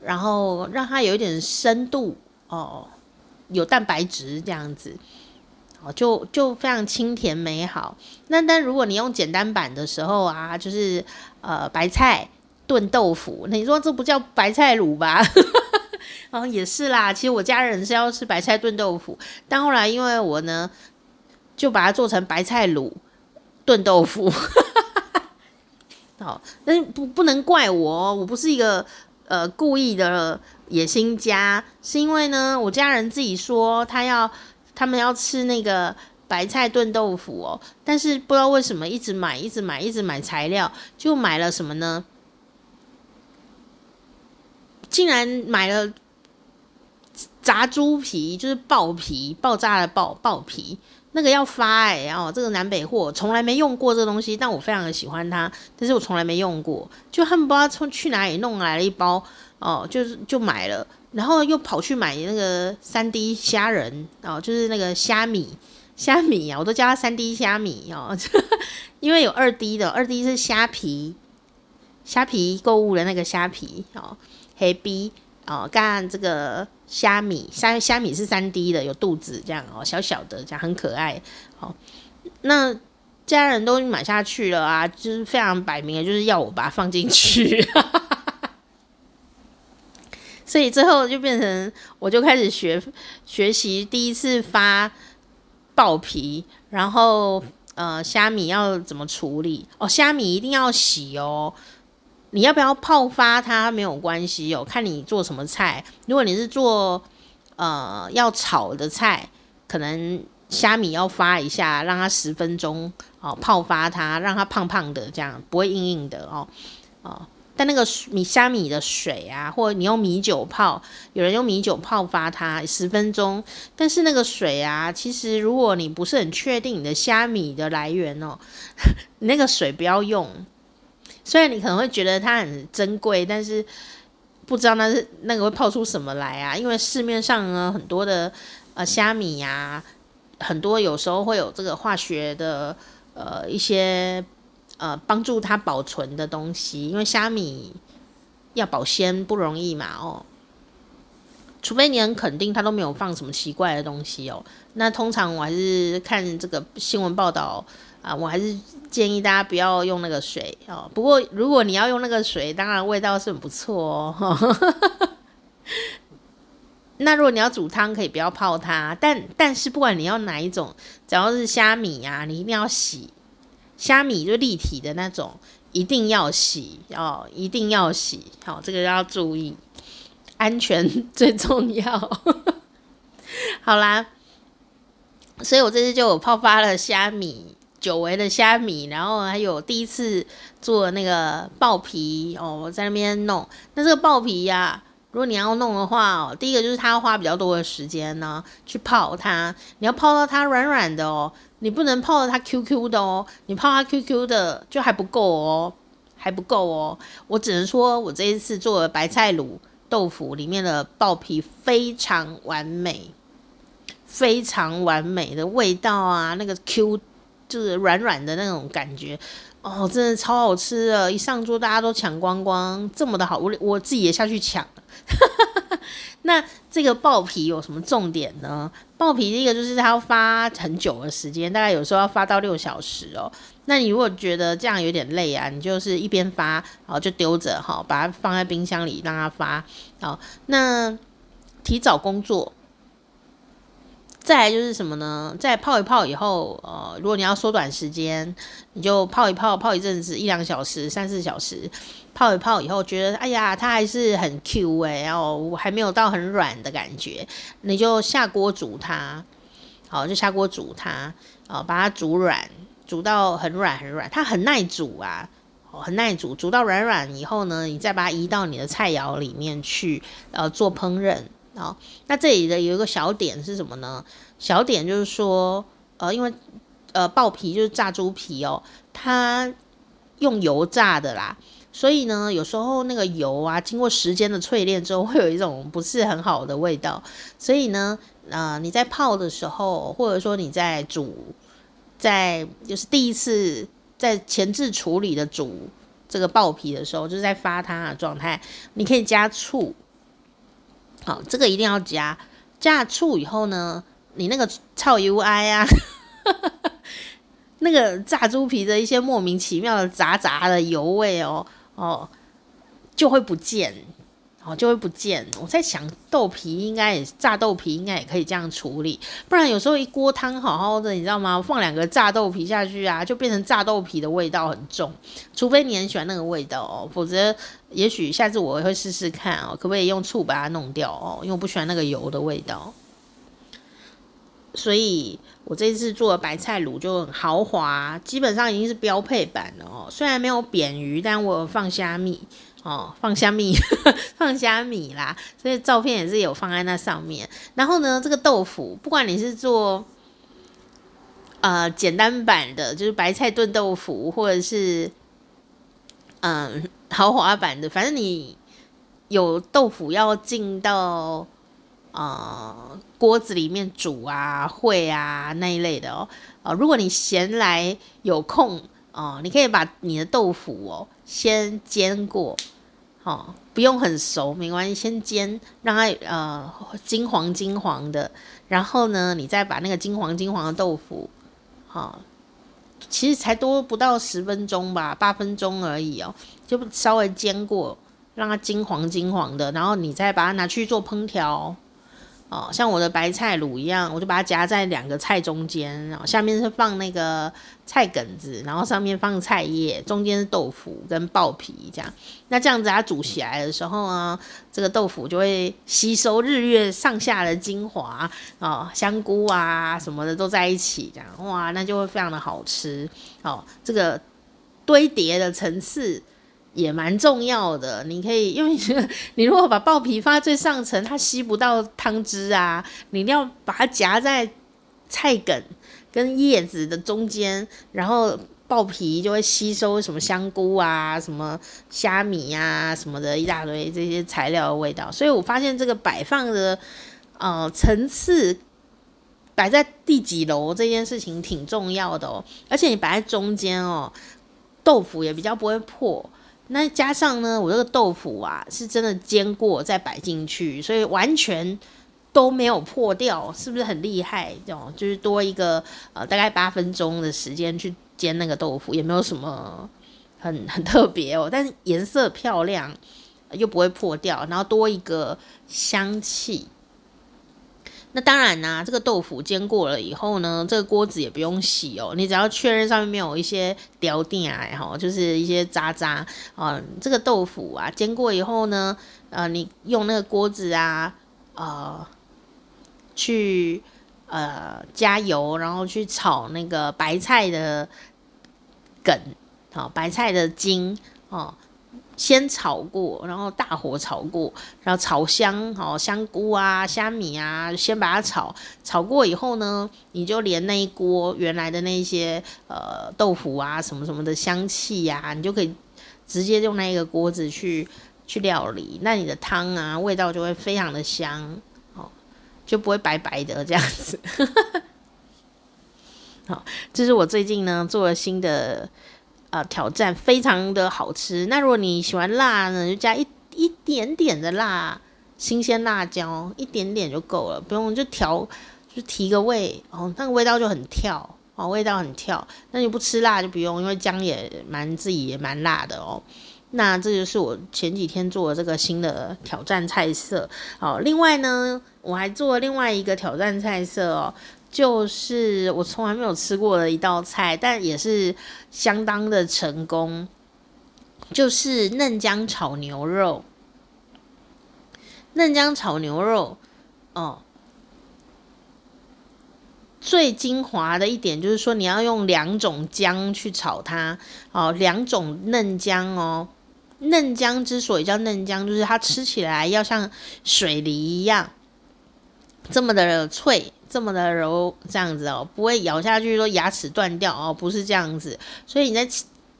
然后让它有一点深度。哦，有蛋白质这样子，哦，就就非常清甜美好。那但如果你用简单版的时候啊，就是呃白菜炖豆腐，那你说这不叫白菜卤吧？哦，也是啦。其实我家人是要吃白菜炖豆腐，但后来因为我呢，就把它做成白菜卤炖豆腐。好，那不不能怪我，我不是一个呃故意的野心家，是因为呢，我家人自己说他要他们要吃那个白菜炖豆腐哦，但是不知道为什么一直买一直买一直买材料，就买了什么呢？竟然买了。炸猪皮就是爆皮，爆炸的爆爆皮，那个要发哎、欸，哦，这个南北货从来没用过这个东西，但我非常的喜欢它，但是我从来没用过，就他们不知道从去哪里弄来了一包哦，就是就买了，然后又跑去买那个三 D 虾仁哦，就是那个虾米虾米啊，我都叫它三 D 虾米哦，因为有二 D 的，二 D 是虾皮虾皮购物的那个虾皮哦，黑 B。哦，干这个虾米，虾虾米是三 D 的，有肚子这样哦，小小的这样很可爱。哦，那家人都买下去了啊，就是非常摆明了，就是要我把它放进去。所以最后就变成，我就开始学学习，第一次发爆皮，然后呃虾米要怎么处理？哦，虾米一定要洗哦。你要不要泡发它没有关系哦，看你做什么菜。如果你是做呃要炒的菜，可能虾米要发一下，让它十分钟哦，泡发它，让它胖胖的这样，不会硬硬的哦哦。但那个米虾米的水啊，或者你用米酒泡，有人用米酒泡发它十分钟，但是那个水啊，其实如果你不是很确定你的虾米的来源哦，那个水不要用。虽然你可能会觉得它很珍贵，但是不知道那是那个会泡出什么来啊？因为市面上呢很多的呃虾米呀、很多有时候会有这个化学的呃一些呃帮助它保存的东西，因为虾米要保鲜不容易嘛哦，除非你很肯定它都没有放什么奇怪的东西哦。那通常我还是看这个新闻报道。啊，我还是建议大家不要用那个水哦。不过如果你要用那个水，当然味道是很不错哦。那如果你要煮汤，可以不要泡它。但但是不管你要哪一种，只要是虾米啊，你一定要洗。虾米就立体的那种，一定要洗哦，一定要洗。好，这个要注意，安全 最重要。好啦，所以我这次就泡发了虾米。久违的虾米，然后还有第一次做那个爆皮哦，我在那边弄。那这个爆皮呀、如果你要弄的话哦，第一个就是它要花比较多的时间呢，去泡它。你要泡到它软软的哦，你不能泡到它 Q Q 的哦。你泡它 Q Q 的就还不够哦，还不够哦。我只能说我这一次做的白菜卤豆腐里面的爆皮非常完美，非常完美的味道啊，那个 Q。就是软软的那种感觉哦，真的超好吃的！一上桌大家都抢光光，这么的好，我我自己也下去抢了。那这个爆皮有什么重点呢？爆皮第一个就是它要发很久的时间，大概有时候要发到六小时哦。那你如果觉得这样有点累啊，你就是一边发，然后就丢着哈，把它放在冰箱里让它发。好，那提早工作。再来就是什么呢？再泡一泡以后，呃，如果你要缩短时间，你就泡一泡，泡一阵子，一两小时、三四小时，泡一泡以后，觉得哎呀，它还是很 Q 哎、欸，然后还没有到很软的感觉，你就下锅煮它，好，就下锅煮它，啊，把它煮软，煮到很软很软，它很耐煮啊，很耐煮，煮到软软以后呢，你再把它移到你的菜肴里面去，呃，做烹饪。好，那这里的有一个小点是什么呢？小点就是说，呃，因为呃爆皮就是炸猪皮哦，它用油炸的啦，所以呢，有时候那个油啊，经过时间的淬炼之后，会有一种不是很好的味道。所以呢，呃，你在泡的时候，或者说你在煮，在就是第一次在前置处理的煮这个爆皮的时候，就是在发汤的状态，你可以加醋。好，这个一定要加，加醋以后呢，你那个臭 UI 啊，那个炸猪皮的一些莫名其妙的杂杂的油味哦哦，就会不见。哦，就会不见。我在想，豆皮应该也炸豆皮，应该也可以这样处理。不然有时候一锅汤好好的，你知道吗？放两个炸豆皮下去啊，就变成炸豆皮的味道很重。除非你很喜欢那个味道哦，否则也许下次我会试试看哦，可不可以用醋把它弄掉哦？因为我不喜欢那个油的味道。所以我这次做的白菜卤就很豪华，基本上已经是标配版了哦。虽然没有扁鱼，但我有放虾米。哦，放虾米，放虾米啦，所以照片也是有放在那上面。然后呢，这个豆腐，不管你是做呃简单版的，就是白菜炖豆腐，或者是嗯豪华版的，反正你有豆腐要进到呃锅子里面煮啊、烩啊那一类的哦。呃，如果你闲来有空哦，你可以把你的豆腐哦先煎过。哦，不用很熟，没关系，先煎，让它呃金黄金黄的，然后呢，你再把那个金黄金黄的豆腐，好、哦，其实才多不到十分钟吧，八分钟而已哦，就稍微煎过，让它金黄金黄的，然后你再把它拿去做烹调。哦，像我的白菜卤一样，我就把它夹在两个菜中间，然后下面是放那个菜梗子，然后上面放菜叶，中间是豆腐跟爆皮这样。那这样子它煮起来的时候呢，这个豆腐就会吸收日月上下的精华哦，香菇啊什么的都在一起，这样哇，那就会非常的好吃哦。这个堆叠的层次。也蛮重要的，你可以，因为你 如果把爆皮放在最上层，它吸不到汤汁啊，你一定要把它夹在菜梗跟叶子的中间，然后爆皮就会吸收什么香菇啊、什么虾米啊、什么的一大堆这些材料的味道。所以我发现这个摆放的呃层次摆在第几楼这件事情挺重要的哦，而且你摆在中间哦，豆腐也比较不会破。那加上呢，我这个豆腐啊，是真的煎过再摆进去，所以完全都没有破掉，是不是很厉害？哦，就是多一个呃大概八分钟的时间去煎那个豆腐，也没有什么很 很特别哦，但是颜色漂亮又不会破掉，然后多一个香气。那当然啦、啊，这个豆腐煎过了以后呢，这个锅子也不用洗哦，你只要确认上面没有一些掉垫啊，哈，就是一些渣渣啊。这个豆腐啊，煎过以后呢，呃，你用那个锅子啊，呃，去呃加油，然后去炒那个白菜的梗，好，白菜的筋，哦。先炒过，然后大火炒过，然后炒香，好香菇啊、虾米啊，先把它炒。炒过以后呢，你就连那一锅原来的那些呃豆腐啊什么什么的香气呀、啊，你就可以直接用那个锅子去去料理。那你的汤啊，味道就会非常的香，哦，就不会白白的这样子。好，这是我最近呢做了新的。呃，挑战非常的好吃。那如果你喜欢辣呢，就加一一点点的辣，新鲜辣椒，一点点就够了，不用就调，就提个味哦，那个味道就很跳哦，味道很跳。那你不吃辣就不用，因为姜也蛮自己也蛮辣的哦。那这就是我前几天做的这个新的挑战菜色哦。另外呢，我还做了另外一个挑战菜色哦。就是我从来没有吃过的一道菜，但也是相当的成功，就是嫩姜炒牛肉。嫩姜炒牛肉，哦，最精华的一点就是说，你要用两种姜去炒它，哦，两种嫩姜哦。嫩姜之所以叫嫩姜，就是它吃起来要像水梨一样，这么的脆。这么的柔，这样子哦，不会咬下去说牙齿断掉哦，不是这样子。所以你在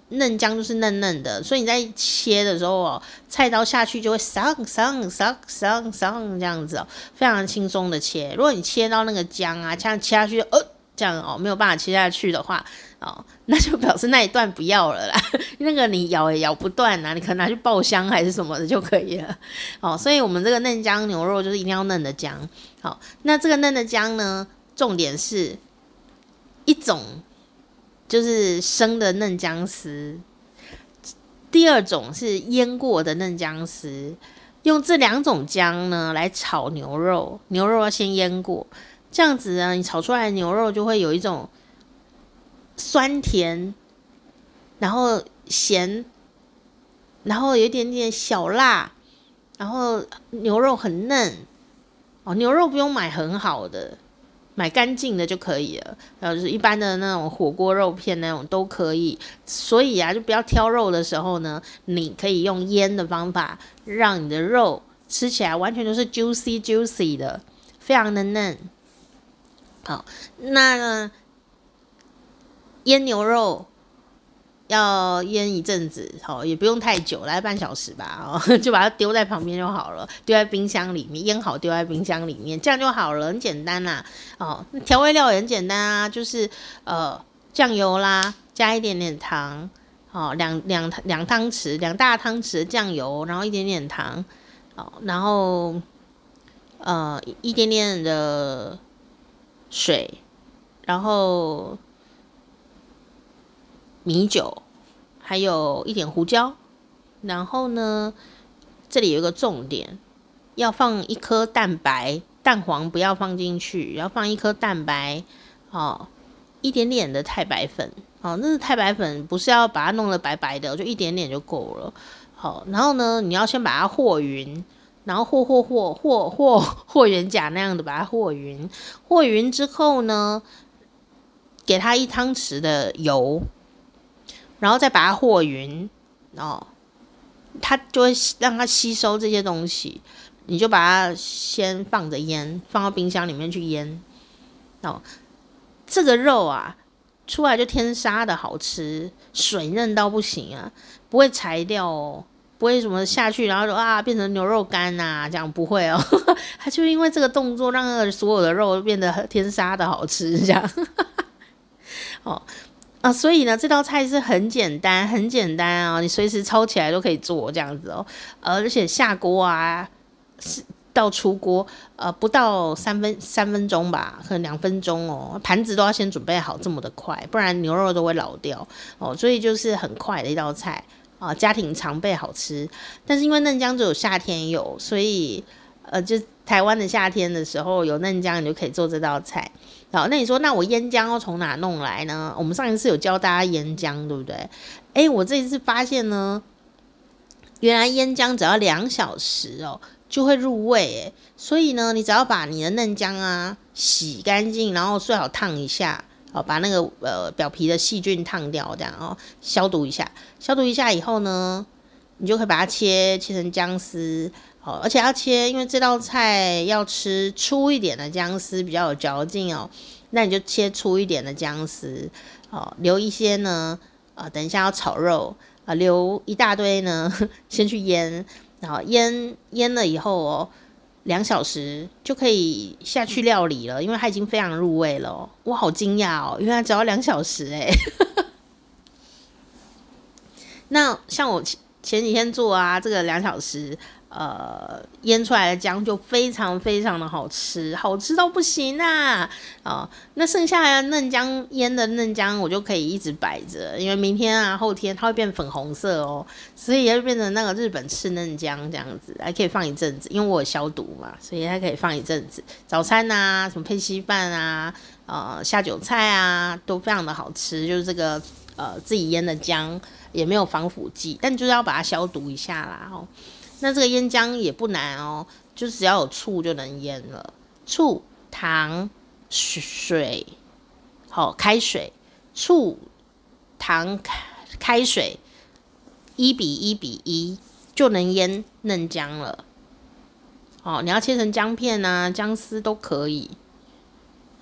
嫩姜就是嫩嫩的，所以你在切的时候哦，菜刀下去就会上上上上上这样子哦，非常轻松的切。如果你切到那个姜啊，这样切下去，呃，这样哦没有办法切下去的话哦，那就表示那一段不要了啦。那个你咬也咬不断啊，你可能拿去爆香还是什么的就可以了。哦，所以我们这个嫩姜牛肉就是一定要嫩的姜。好，那这个嫩的姜呢，重点是一种就是生的嫩姜丝，第二种是腌过的嫩姜丝。用这两种姜呢来炒牛肉，牛肉要先腌过，这样子呢，你炒出来的牛肉就会有一种酸甜，然后咸，然后有一点点小辣，然后牛肉很嫩哦。牛肉不用买很好的。买干净的就可以了，然后就是一般的那种火锅肉片那种都可以。所以啊，就不要挑肉的时候呢，你可以用腌的方法，让你的肉吃起来完全都是 juicy juicy 的，非常的嫩。好，那，腌牛肉。要腌一阵子，好，也不用太久，来半小时吧，哦，就把它丢在旁边就好了，丢在冰箱里面，腌好丢在冰箱里面，这样就好了，很简单啦，哦，调味料也很简单啊，就是呃酱油啦，加一点点糖，好，两两两汤匙，两大汤匙的酱油，然后一点点糖，好，然后呃一点点的水，然后。米酒，还有一点胡椒，然后呢，这里有一个重点，要放一颗蛋白，蛋黄不要放进去，要放一颗蛋白，哦，一点点的太白粉，哦，那是太白粉，不是要把它弄得白白的，就一点点就够了，好，然后呢，你要先把它和匀，然后和和和和和和元甲那样的把它和匀，和匀之后呢，给它一汤匙的油。然后再把它和匀，哦，它就会让它吸收这些东西。你就把它先放着腌，放到冰箱里面去腌。哦，这个肉啊，出来就天杀的好吃，水嫩到不行啊，不会柴掉哦，不会什么下去然后就啊变成牛肉干呐，这样不会哦。他就因为这个动作，让所有的肉变得天杀的好吃，这样。哦。啊，所以呢，这道菜是很简单，很简单啊，你随时抄起来都可以做这样子哦。而且下锅啊，是到出锅，呃，不到三分三分钟吧，可能两分钟哦。盘子都要先准备好，这么的快，不然牛肉都会老掉哦。所以就是很快的一道菜啊，家庭常备好吃。但是因为嫩姜只有夏天有，所以呃，就台湾的夏天的时候有嫩姜，你就可以做这道菜。好，那你说，那我腌姜要从哪弄来呢？我们上一次有教大家腌姜，对不对？诶，我这一次发现呢，原来腌姜只要两小时哦，就会入味。诶，所以呢，你只要把你的嫩姜啊洗干净，然后最好烫一下，哦，把那个呃表皮的细菌烫掉，这样哦，消毒一下，消毒一下以后呢，你就可以把它切切成姜丝。哦，而且要切，因为这道菜要吃粗一点的姜丝，比较有嚼劲哦。那你就切粗一点的姜丝，哦，留一些呢，啊、等一下要炒肉啊、留一大堆呢，先去腌，然后腌腌了以后哦，两小时就可以下去料理了，因为它已经非常入味了、我好惊讶哦，原来只要两小时诶。那像我前前几天做啊，这个两小时。呃，腌出来的姜就非常非常的好吃，好吃到不行啊！那剩下的嫩姜腌的嫩姜，我就可以一直摆着，因为明天啊后天它会变粉红色哦，所以也会变成那个日本赤嫩姜这样子，还可以放一阵子，因为我有消毒嘛，所以它可以放一阵子。早餐啊，什么配稀饭啊，呃，下酒菜啊，都非常的好吃。就是这个呃自己腌的姜，也没有防腐剂，但就是要把它消毒一下啦，哦。那这个腌姜也不难哦，就只要有醋就能腌了。醋、糖、水，好，开水，醋、糖、开开水，一比一比一就能腌嫩姜了。哦，你要切成姜片啊，姜丝都可以，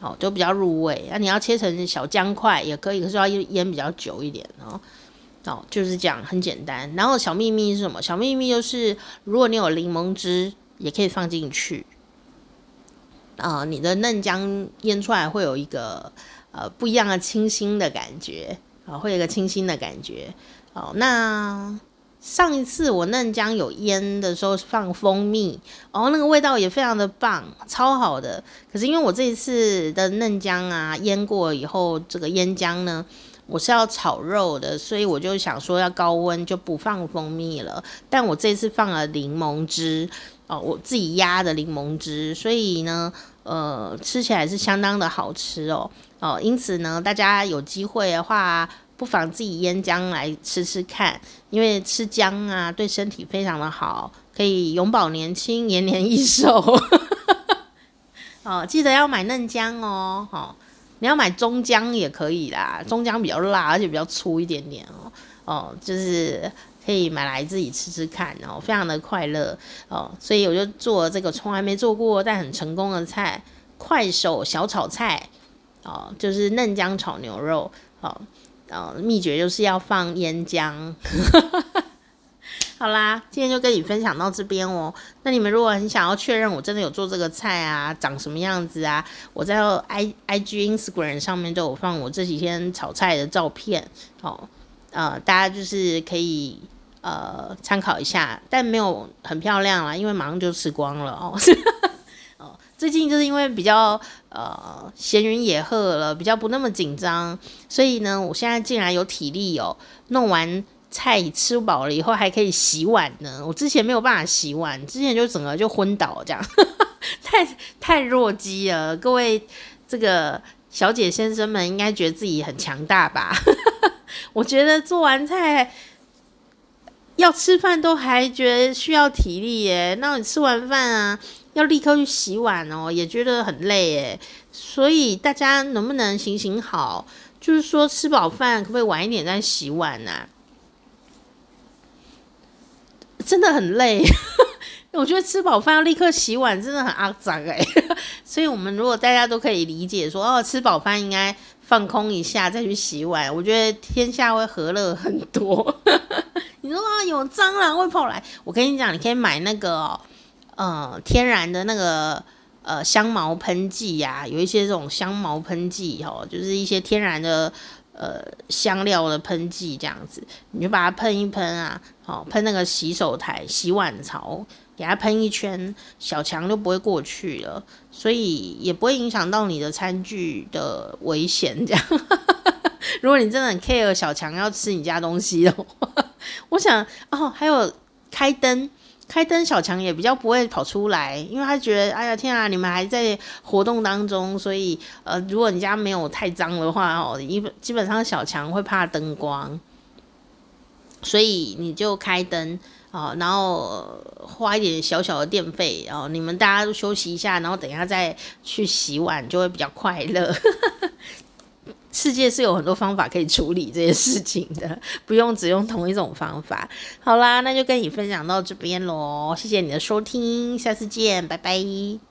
哦，就比较入味。那、你要切成小姜块也可以，可是要腌比较久一点哦。哦，就是这样，很简单。然后小秘密是什么？小秘密就是，如果你有柠檬汁，也可以放进去。啊、你的嫩姜腌出来会有一个呃不一样的清新的感觉啊，会有一个清新的感觉哦。那上一次我嫩姜有腌的时候放蜂蜜，哦，那个味道也非常的棒，超好的。可是因为我这一次的嫩姜啊腌过以后，这个腌姜呢，我是要炒肉的，所以我就想说要高温就不放蜂蜜了。但我这次放了柠檬汁哦，我自己压的柠檬汁，所以呢，呃，吃起来是相当的好吃哦哦。因此呢，大家有机会的话。不妨自己腌姜来吃吃看，因为吃姜啊对身体非常的好，可以永葆年轻、延年益寿。哦，记得要买嫩姜哦，哦，你要买中姜也可以啦，中姜比较辣，而且比较粗一点点哦，哦，就是可以买来自己吃吃看哦，非常的快乐哦，所以我就做这个从来没做过但很成功的菜——快手小炒菜哦，就是嫩姜炒牛肉哦。哦，秘诀就是要放腌姜。好啦，今天就跟你分享到这边哦。那你们如果很想要确认我真的有做这个菜啊，长什么样子啊，我在 i i g Instagram 上面都有放我这几天炒菜的照片哦。呃，大家就是可以呃参考一下，但没有很漂亮啦，因为马上就吃光了 哦。最近就是因为比较呃闲云野鹤了，比较不那么紧张，所以呢，我现在竟然有体力哦，弄完菜吃饱了以后还可以洗碗呢。我之前没有办法洗碗，之前就整个就昏倒这样，太太弱鸡了。各位这个小姐先生们应该觉得自己很强大吧？我觉得做完菜要吃饭都还觉得需要体力耶，那你吃完饭啊？要立刻去洗碗哦，也觉得很累诶。所以大家能不能行行好？就是说吃饱饭可不可以晚一点再洗碗啊？真的很累，我觉得吃饱饭要立刻洗碗真的很肮脏诶。所以我们如果大家都可以理解说哦，吃饱饭应该放空一下再去洗碗，我觉得天下会和乐很多。你说啊，有蟑螂会跑来，我跟你讲，你可以买那个哦。呃，天然的那个呃香茅喷剂呀，有一些这种香茅喷剂哦，就是一些天然的呃香料的喷剂这样子，你就把它喷一喷啊，好、哦、喷那个洗手台、洗碗槽，给它喷一圈，小强就不会过去了，所以也不会影响到你的餐具的危险。这样，如果你真的很 care 小强要吃你家东西的话，我想哦，还有开灯。开灯，小强也比较不会跑出来，因为他觉得，哎呀天啊，你们还在活动当中，所以呃，如果你家没有太脏的话哦，一基本上小强会怕灯光，所以你就开灯啊，然后花一点小小的电费，然后你们大家都休息一下，然后等一下再去洗碗，就会比较快乐。世界是有很多方法可以处理这些事情的，不用只用同一种方法。好啦，那就跟你分享到这边喽，谢谢你的收听，下次见，拜拜。